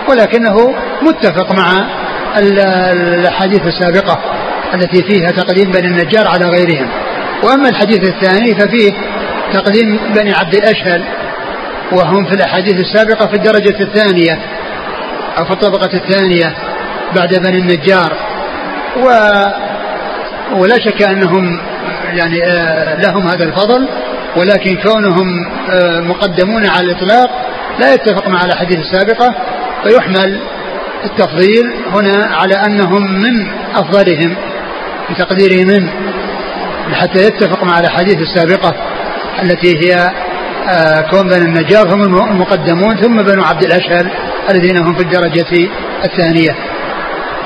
ولكنه متفق مع الأحاديث السابقة التي فيها تقديم بني النجار على غيرهم وأما الحديث الثاني ففيه تقديم بني عبد الأشهل وهم في الأحاديث السابقة في الدرجة الثانية أو في الطبقة الثانية بعد بني النجار. و ولا شك أنهم يعني آه، لهم هذا الفضل ولكن كونهم آه، مقدمون على الإطلاق لا يتفق مع الأحاديث السابقة فيحمل التفضيل هنا على أنهم من أفضلهم بتقديره من حتى يتفق مع الأحاديث السابقة التي هي كون بني النجار هم المقدمون ثم بنو عبد الأشهل الذين هم في الدرجة الثانية.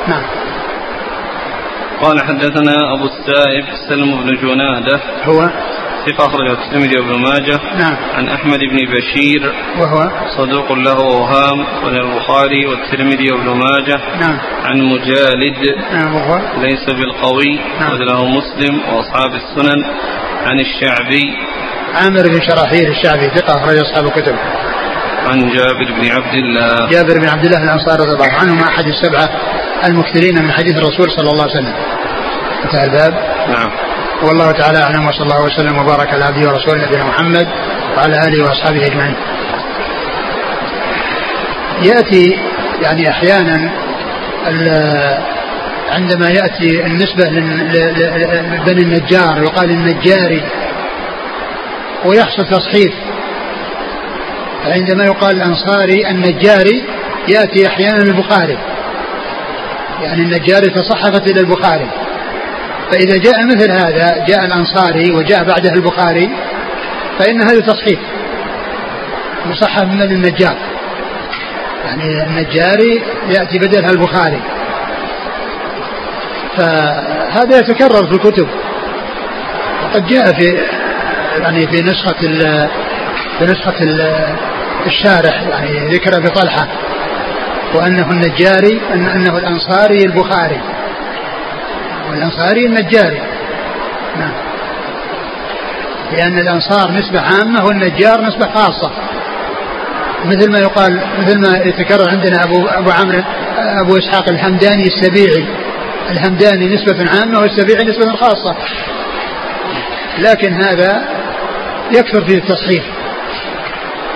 نعم. قال حدثنا أبو السائب سلم بن جنادة. هو؟ ثقة أخرجه الترمذي وابن ماجه. نعم. عن أحمد بن بشير. وهو؟ صدوق له أوهام البخاري والترمذي وابن ماجه. نعم. عن مجالد. نعم وهو؟ ليس بالقوي. نعم. له مسلم وأصحاب السنن. عن الشعبي. عامر بن شراحيل الشعبي ثقة أخرج أصحاب الكتب. عن جابر بن عبد الله. جابر بن عبد الله الأنصاري رضي الله عنهما أحد السبعة المكثرين من حديث الرسول صلى الله عليه وسلم. انتهى الباب. نعم. والله تعالى أعلم وصلى الله وسلم وبارك على عبده ورسوله نبينا محمد وعلى آله وأصحابه أجمعين. يأتي يعني أحيانا عندما يأتي النسبة لبني النجار يقال النجاري. ويحصل تصحيف عندما يقال الأنصاري النجاري يأتي أحيانا البخاري يعني النجاري تصحفت إلى البخاري. فإذا جاء مثل هذا جاء الأنصاري وجاء بعده البخاري فإن هذا تصحيح مصحف من النجار. يعني النجاري يأتي بدلها البخاري. فهذا يتكرر في الكتب. وقد جاء في يعني في نسخة في نسخة الشارح يعني ذكر بطلحة وأنه النجاري أن أنه الأنصاري البخاري. والأنصاري النجاري. نعم. لأن الأنصار نسبة عامة والنجار نسبة خاصة. مثل ما يقال مثل ما يتكرر عندنا أبو أبو عمرو أبو إسحاق الحمداني السبيعي. الحمداني نسبة عامة والسبيعي نسبة خاصة. لكن هذا يكثر فيه التصحيح.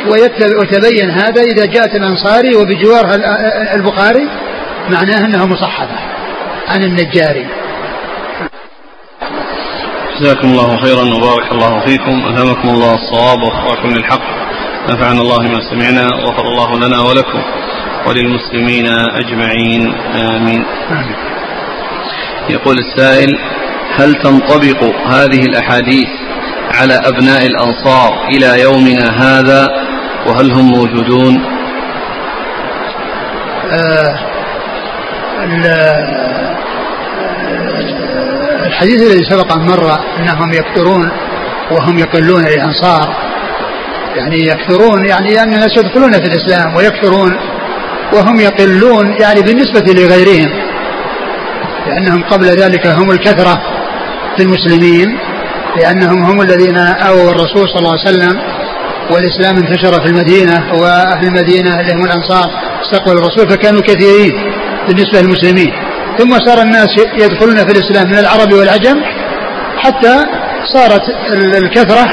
ويتبين هذا إذا جاءت الأنصاري وبجوارها البخاري معناه أنها مصحفة عن النجاري. جزاكم الله خيرا وبارك الله فيكم. ألهمكم الله الصواب ووفقكم للحق. نفعنا الله ما سمعنا وغفر الله لنا ولكم وللمسلمين أجمعين. آمين. يقول السائل هل تنطبق هذه الأحاديث على أبناء الأنصار إلى يومنا هذا وهل هم موجودون؟ آه الحديث الذي سبق أن مر أنهم يكثرون وهم يقلون الأنصار يعني يكثرون يعني أن الناس يدخلون في الإسلام ويكثرون وهم يقلون يعني بالنسبة لغيرهم لأنهم قبل ذلك هم الكثرة في المسلمين. لأنهم هم الذين آووا الرسول صلى الله عليه وسلم والإسلام انتشر في المدينة وأهل المدينة اللي هم الأنصار استقبلوا الرسول فكانوا كثيرين بالنسبة للمسلمين. ثم صار الناس يدخلون في الإسلام من العرب والعجم حتى صارت الكثرة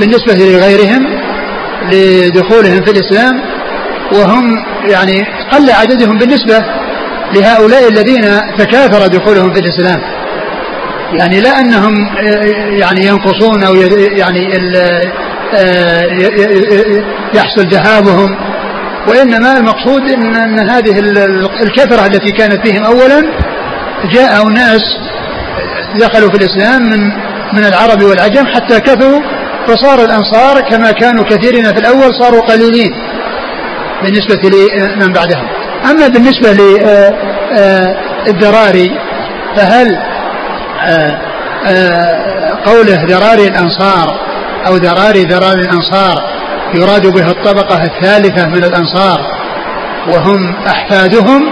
بالنسبة لغيرهم لدخولهم في الإسلام وهم يعني قل عددهم بالنسبة لهؤلاء الذين تكاثر دخولهم في الإسلام. يعني لا أنهم يعني ينقصون أو يعني يحصل ذهابهم وإنما المقصود إن, أن هذه الكثرة التي كانت فيهم. أولا جاء ناس دخلوا في الإسلام من من العرب والعجم حتى كثروا فصار الأنصار كما كانوا كثيرين في الأول صاروا قليلين بالنسبة لمن بعدهم. أما بالنسبة للذراري فهل قوله ذراري الأنصار أو ذراري ذراري الأنصار يراد به الطبقة الثالثة من الأنصار وهم أحفادهم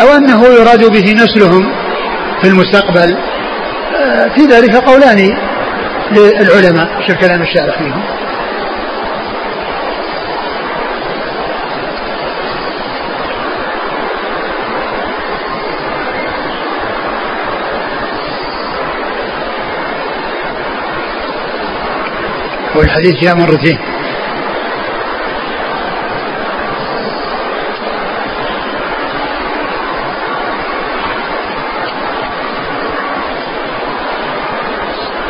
أو أنه يراد به نسلهم في المستقبل. في ذلك قولان للعلماء شوف كلام الشارح فيهم. والحديث جاء مرتين.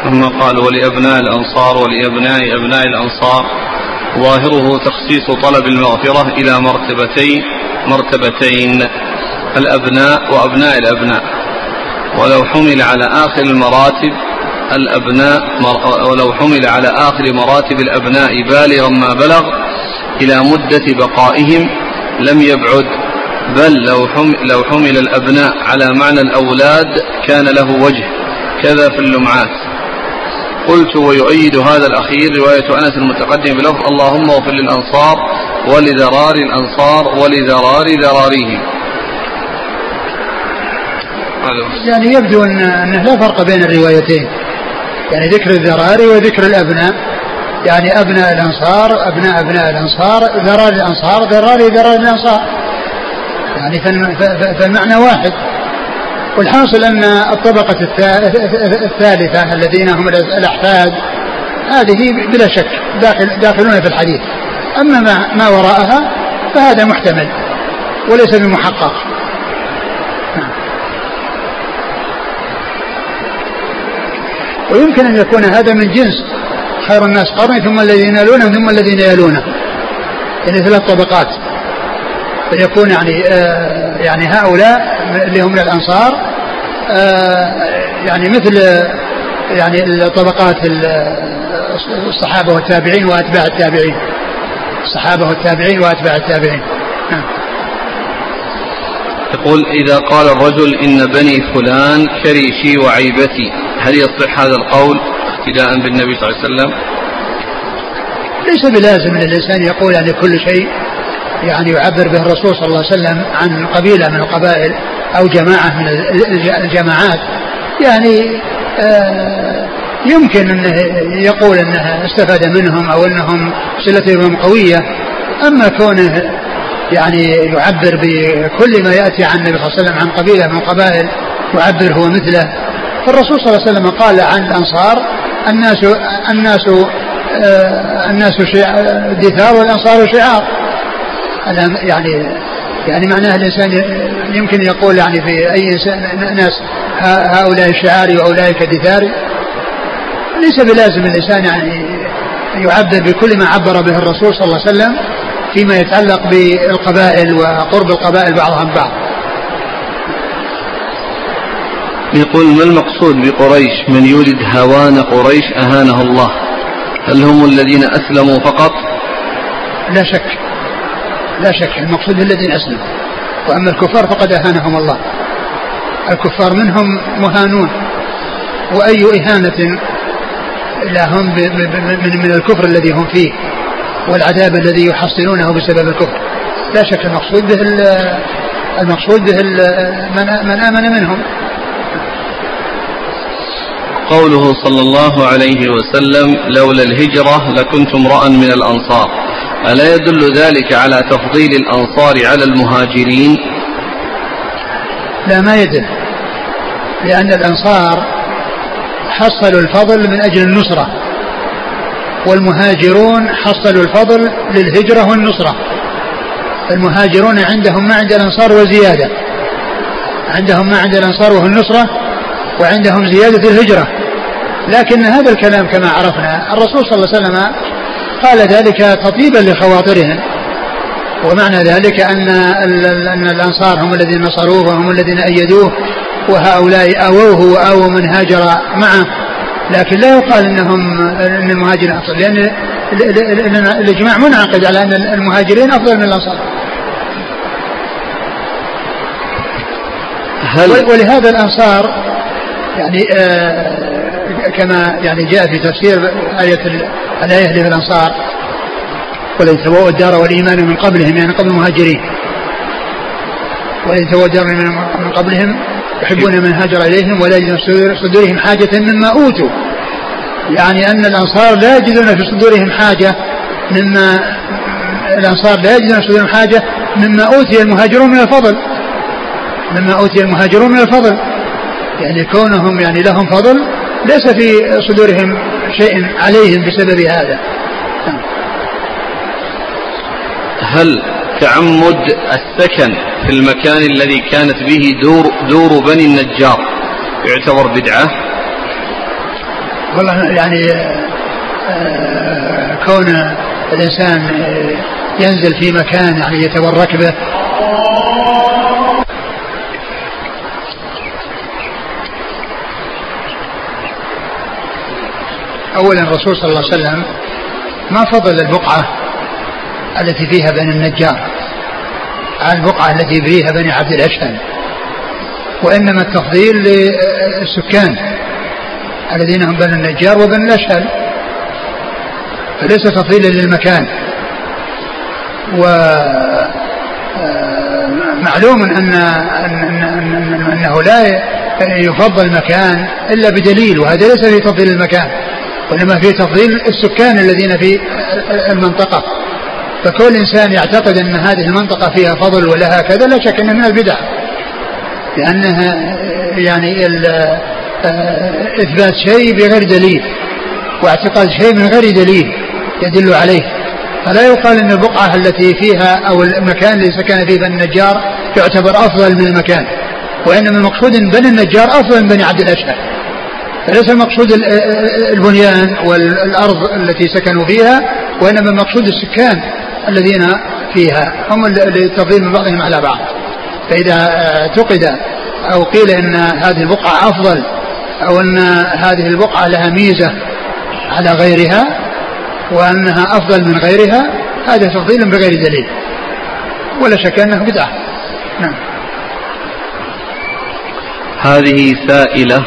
ثم قال ولأبناء الأنصار ولأبناء أبناء الأنصار ظاهره تخصيص طلب المغفرة إلى مرتبتين مرتبتين الأبناء وأبناء الأبناء. ولو حمل على آخر المراتب الأبناء ولو حمل على آخر مراتب الأبناء بالغا ما بلغ إلى مدة بقائهم لم يبعد. بل لو حمل, لو حمل الأبناء على معنى الأولاد كان له وجه. كذا في اللمعات. قلت ويؤيد هذا الأخير رواية أنس المتقدم بلفظ اللهم اغفر للأنصار ولذرار الأنصار ولذرار ذراريهم. يعني يبدو أن أنه لا فرق بين الروايتين. يعني ذكر الذراري وذكر الأبناء. يعني أبناء الأنصار أبناء أبناء الأنصار ذرار الأنصار ذراري ذرار الأنصار. يعني فالمعنى واحد. والحاصل أن الطبقة الثالثة الذين هم الأحفاد هذه بلا شك داخل داخلون في الحديث. أما ما, ما وراءها فهذا محتمل وليس بمحقق. ويمكن أن يكون هذا من جنس خير الناس قرني ثم الذين يلونهم ثم الذين يلونه. يعني ثلاث طبقات. فيكون يعني آه يعني هؤلاء اللي هم من الأنصار آه، يعني مثل يعني الطبقات الصحابة والتابعين وأتباع التابعين. الصحابة والتابعين وأتباع التابعين. نعم. يقول إذا قال الرجل إن بني فلان كريشي وعيبتي هل يصح هذا القول اقتداء بالنبي صلى الله عليه وسلم؟ ليس بلازم أن الإنسان يقول يعني كل شيء يعني يعبر به الرسول صلى الله عليه وسلم عن قبيلة من القبائل أو جماعة من الجماعات. يعني آه يمكن انه يقول انه استفاد منهم أو أنهم صلتهم قوية أما كونه يعني يعبر بكل ما يأتي عن النبي صلى الله عليه وسلم عن قبيله من القبائل يعبر هو مثله. فالرسول صلى الله عليه وسلم قال عن الأنصار الناس الناس آه الناس دثار والأنصار شعار. يعني يعني معناه الإنسان يمكن يقول يعني في أي إنسان ناس هؤلاء شعاري واولئك دثاري. ليس بلازم الإنسان يعني يعبر بكل ما عبر به الرسول صلى الله عليه وسلم. فيما يتعلق بالقبائل وقرب القبائل بعضها من بعض. يقول ما المقصود بقريش؟ من يولد هوان قريش أهانه الله؟ هل هم الذين أسلموا فقط؟ لا شك. لا شك. المقصود بالذين أسلموا. وأما الكفار فقد أهانهم الله. الكفار منهم مهانون. وأي إهانة لهم من الكفر الذي هم فيه. والعذاب الذي يحصلونه بسبب الكفر. لا شك المقصود به المقصود به من, من آمن منهم. قوله صلى الله عليه وسلم لولا الهجرة لكنت امرأ من الأنصار. ألا يدل ذلك على تفضيل الأنصار على المهاجرين؟ لا ما يدل. لأن الأنصار حصلوا الفضل من أجل النصرة. والمهاجرون حصلوا الفضل للهجرة والنصرة. المهاجرون عندهم ما عند الأنصار وزيادة. عندهم ما عند الأنصار وهو النصرة وعندهم زيادة الهجرة. لكن هذا الكلام كما عرفنا الرسول صلى الله عليه وسلم قال ذلك تطيبا لخواطرهم. ومعنى ذلك أن أن الأنصار هم الذين نصروه وهم الذين أيدوه وهؤلاء آووه وآووا من هاجر معه. لكن لا يقال إنهم ان المهاجرين افضل لأن الإجماع منعقد على أن المهاجرين أفضل من الأنصار. هل ولهذا الأنصار يعني آه كما يعني جاء في تفسير آية الآية في الأنصار ولن تبوأوا الدار والإيمان من قبلهم يعني قبل المهاجرين ولن تبوأوا الدار من قبلهم يحبون من هاجر إليهم ولا يجدون في صدورهم حاجة مما أوتوا. يعني أن الأنصار لا يجدون في صدورهم حاجة مما الأنصار لا يجدون في صدورهم حاجة مما أوتي المهاجرون من الفضل. مما أوتي المهاجرون من الفضل. يعني كونهم يعني لهم فضل ليس في صدورهم شيء عليهم بسبب هذا. هل تعمد السكن في المكان الذي كانت به دور دور بني النجار. يعتبر بدعة؟ والله يعني آه، كون الإنسان ينزل في مكان يعني يتبرك به. أولا الرسول صلى الله عليه وسلم ما فضل البقعة التي فيها بني النجار. على البقعة التي فيها بني عبد الأشهل وإنما التفضيل للسكان الذين هم بني النجار وبني الأشهل فليس تفضيلا للمكان. و آه، معلوم أن أنه لا يفضل مكان إلا بدليل وهذا ليس في تفضيل المكان وإنما في تفضيل السكان الذين في المنطقة. فكل إنسان يعتقد أن هذه المنطقة فيها فضل ولها كذا لا شك أنه من البدع. لأنها يعني إثبات شيء بغير دليل واعتقاد شيء من غير دليل يدل عليه. فلا يقال أن البقعة التي فيها أو المكان الذي سكن فيه بني النجار يعتبر أفضل من المكان وإنما المقصود أن بني النجار أفضل من بني عبد الأشهر. فليس المقصود البنيان والأرض التي سكنوا فيها وإنما المقصود السكان. الذين فيها هم التفضيل من بعضهم على بعض. فإذا اعتقد أو قيل أن هذه البقعة أفضل أو أن هذه البقعة لها ميزة على غيرها وأنها أفضل من غيرها هذا تفضيل بغير دليل. ولا شك أنه بدعة. نعم. هذه سائلة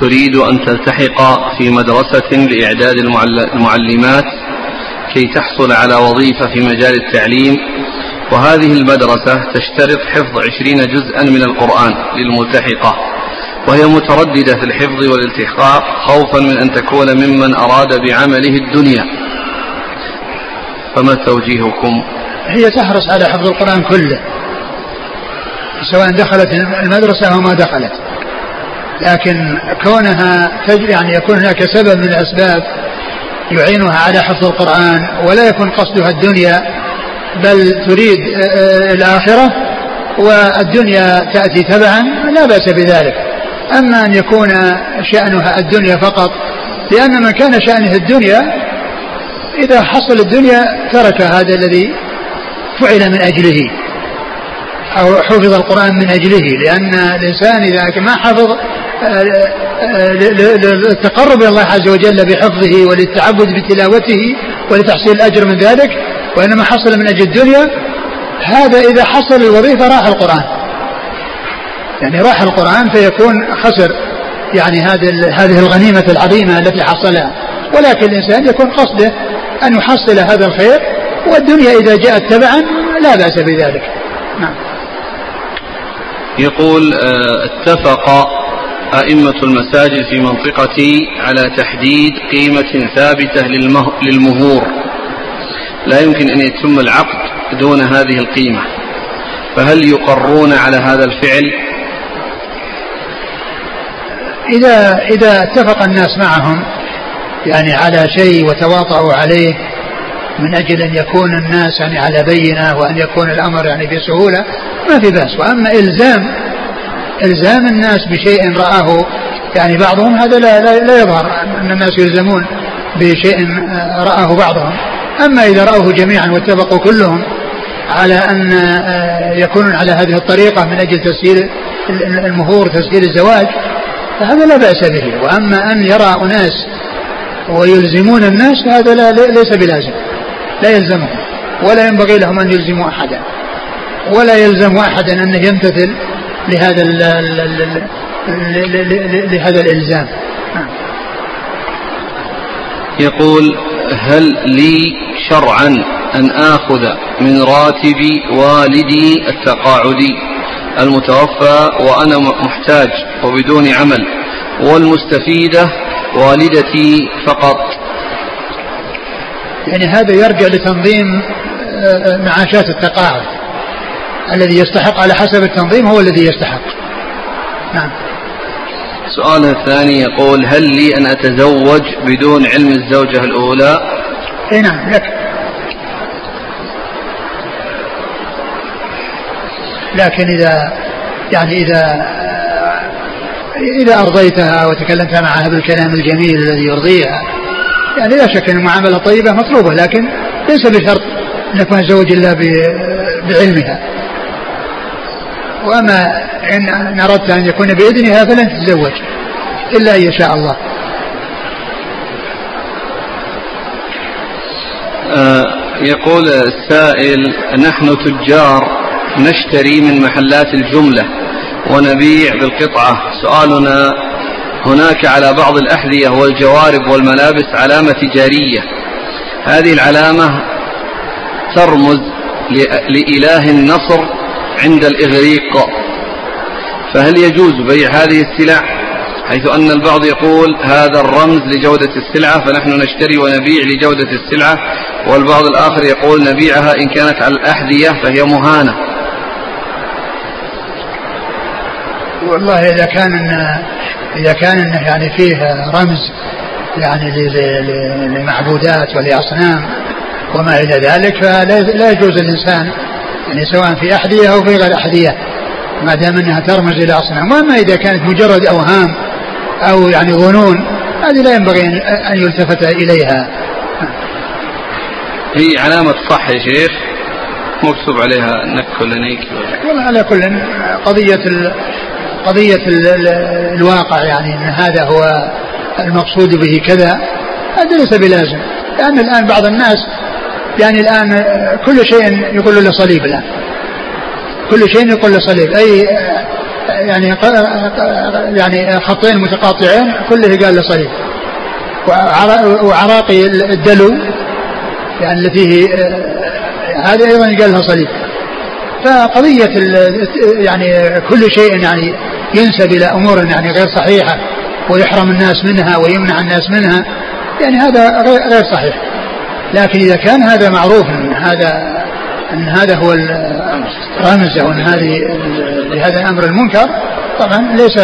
تريد أن تلتحق في مدرسة لإعداد المعلمات كي تحصل على وظيفة في مجال التعليم وهذه المدرسة تشترط حفظ عشرين جزءا من القرآن للملتحقة وهي مترددة في الحفظ والالتحاق خوفا من أن تكون ممن أراد بعمله الدنيا. فما توجيهكم؟ هي تحرص على حفظ القرآن كله سواء دخلت المدرسة أو ما دخلت لكن كونها يعني يكون هناك سبب من الأسباب يعينها على حفظ القرآن ولا يكون قصدها الدنيا بل تريد آه، آه، الآخرة والدنيا تأتي تبعا لا بأس بذلك. أما أن يكون شأنها الدنيا فقط لأن من كان شأنه الدنيا إذا حصل الدنيا ترك هذا الذي فعل من أجله أو حفظ القرآن من أجله لأن الإنسان إذا ما حفظ للتقرب إلى الله عز وجل بحفظه وللتعبد بتلاوته ولتحصيل الأجر من ذلك وإنما حصل من أجل الدنيا. هذا إذا حصل الوظيفة راح القرآن. يعني راح القرآن فيكون خسر يعني هذه هذه الغنيمة العظيمة التي حصلها. ولكن الإنسان يكون قصده أن يحصل هذا الخير والدنيا إذا جاءت تبعا لا بأس بذلك. نعم. يقول آه، اتفق أئمة المساجد في منطقتي على تحديد قيمة ثابتة للمهور. لا يمكن أن يتم العقد دون هذه القيمة. فهل يقرون على هذا الفعل؟ إذا إذا اتفق الناس معهم يعني على شيء وتواطؤوا عليه من أجل أن يكون الناس يعني على بينة وأن يكون الأمر يعني بسهولة ما في بأس. وأما إلزام إلزام الناس بشيء رآه. يعني بعضهم هذا لا, لا, لا يظهر أن الناس يلزمون بشيء آه، رآه بعضهم. أما إذا رأوه جميعا واتفقوا كلهم على أن آه، يكونون على هذه الطريقة من أجل تسهيل المهور تسهيل الزواج فهذا لا بأس به. وأما أن يرى أناس ويلزمون الناس فهذا لا ليس بلازم. لا يلزمهم. ولا ينبغي لهم أن يلزموا أحدا. ولا يلزم أحدا أنه يمتثل لهذا لهذا الإلزام. يقول هل لي شرعا أن آخذ من راتب والدي التقاعدي المتوفى وأنا محتاج وبدون عمل والمستفيدة والدتي فقط يعني هذا يرجع لتنظيم آه، معاشات التقاعد الذي يستحق على حسب التنظيم هو الذي يستحق. نعم. السؤال الثاني يقول هل لي أن أتزوج بدون علم الزوجة الأولى؟ إي نعم لك. لكن إذا يعني إذا إذا أرضيتها وتكلمت معها بالكلام الجميل الذي يرضيها يعني لا شك أن المعاملة الطيبة مطلوبة لكن ليس بشرط أن يكون الزوج إلا بعلمها. وأما إن أردت أن يكون بإذنها فلن تتزوج إلا أن يشاء الله. آه يقول السائل نحن تجار نشتري من محلات الجملة ونبيع بالقطعة. سؤالنا هناك على بعض الأحذية والجوارب والملابس علامة تجارية. هذه العلامة ترمز لإله النصر عند الإغريق. فهل يجوز بيع هذه السلع؟ حيث أن البعض يقول هذا الرمز لجودة السلعة فنحن نشتري ونبيع لجودة السلعة والبعض الآخر يقول نبيعها إن كانت على الأحذية فهي مهانة. والله إذا كان إن إذا كان إنه يعني فيه رمز يعني لمعبودات ولأصنام وما إلى ذلك فلا يجوز الإنسان يعني سواء في أحذية أو في غير أحذية ما دام أنها ترمز إلى أصنام وأما إذا كانت مجرد أوهام أو يعني ظنون هذه لا ينبغي أن يلتفت إليها. هي علامة صح يا شيخ. مكتوب عليها نك ولا نيك. والله على كل قضية ال قضية ال ال الواقع يعني أن هذا هو المقصود به كذا هذا ليس بلازم. لأن الآن بعض الناس يعني الآن كل شيء يقول له صليب الآن. كل شيء يقول له صليب أي يعني يعني خطين متقاطعين كله قال له صليب وعراقي الدلو يعني اللي فيه هذا أيضا قال لها صليب. فقضية يعني كل شيء يعني ينسب إلى أمور يعني غير صحيحة ويحرم الناس منها ويمنع الناس منها يعني هذا غير صحيح. لكن إذا كان هذا معروف أن هذا أن هذا هو الرمز أو أن هذه لهذا الأمر المنكر طبعا ليس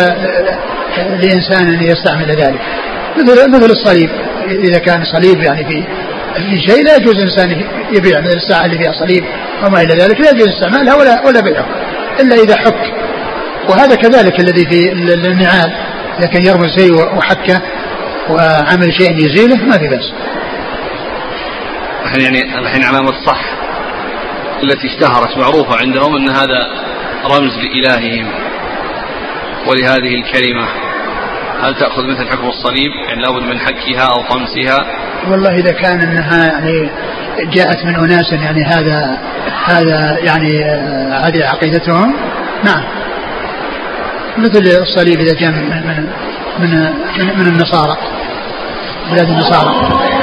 لإنسان أن يستعمل ذلك. مثل مثل الصليب. إذا كان صليب يعني في في شيء لا يجوز الإنسان يبيع مثل الساعة اللي فيها صليب وما إلى ذلك لا يجوز استعمالها ولا ولا بيعها إلا إذا حك. وهذا كذلك الذي في النعال إذا كان يرمز شيء وحكه وعمل شيء يزيله ما في بأس. الحين يعني الحين علامة صح التي اشتهرت معروفة عندهم أن هذا رمز لإلههم ولهذه الكلمة. هل تأخذ مثل حكم الصليب؟ يعني لابد من حكها أو طمسها. والله إذا كان أنها يعني جاءت من أناس يعني هذا هذا يعني هذه عقيدتهم نعم. مثل الصليب إذا جاء من من من, من النصارى بلاد النصارى.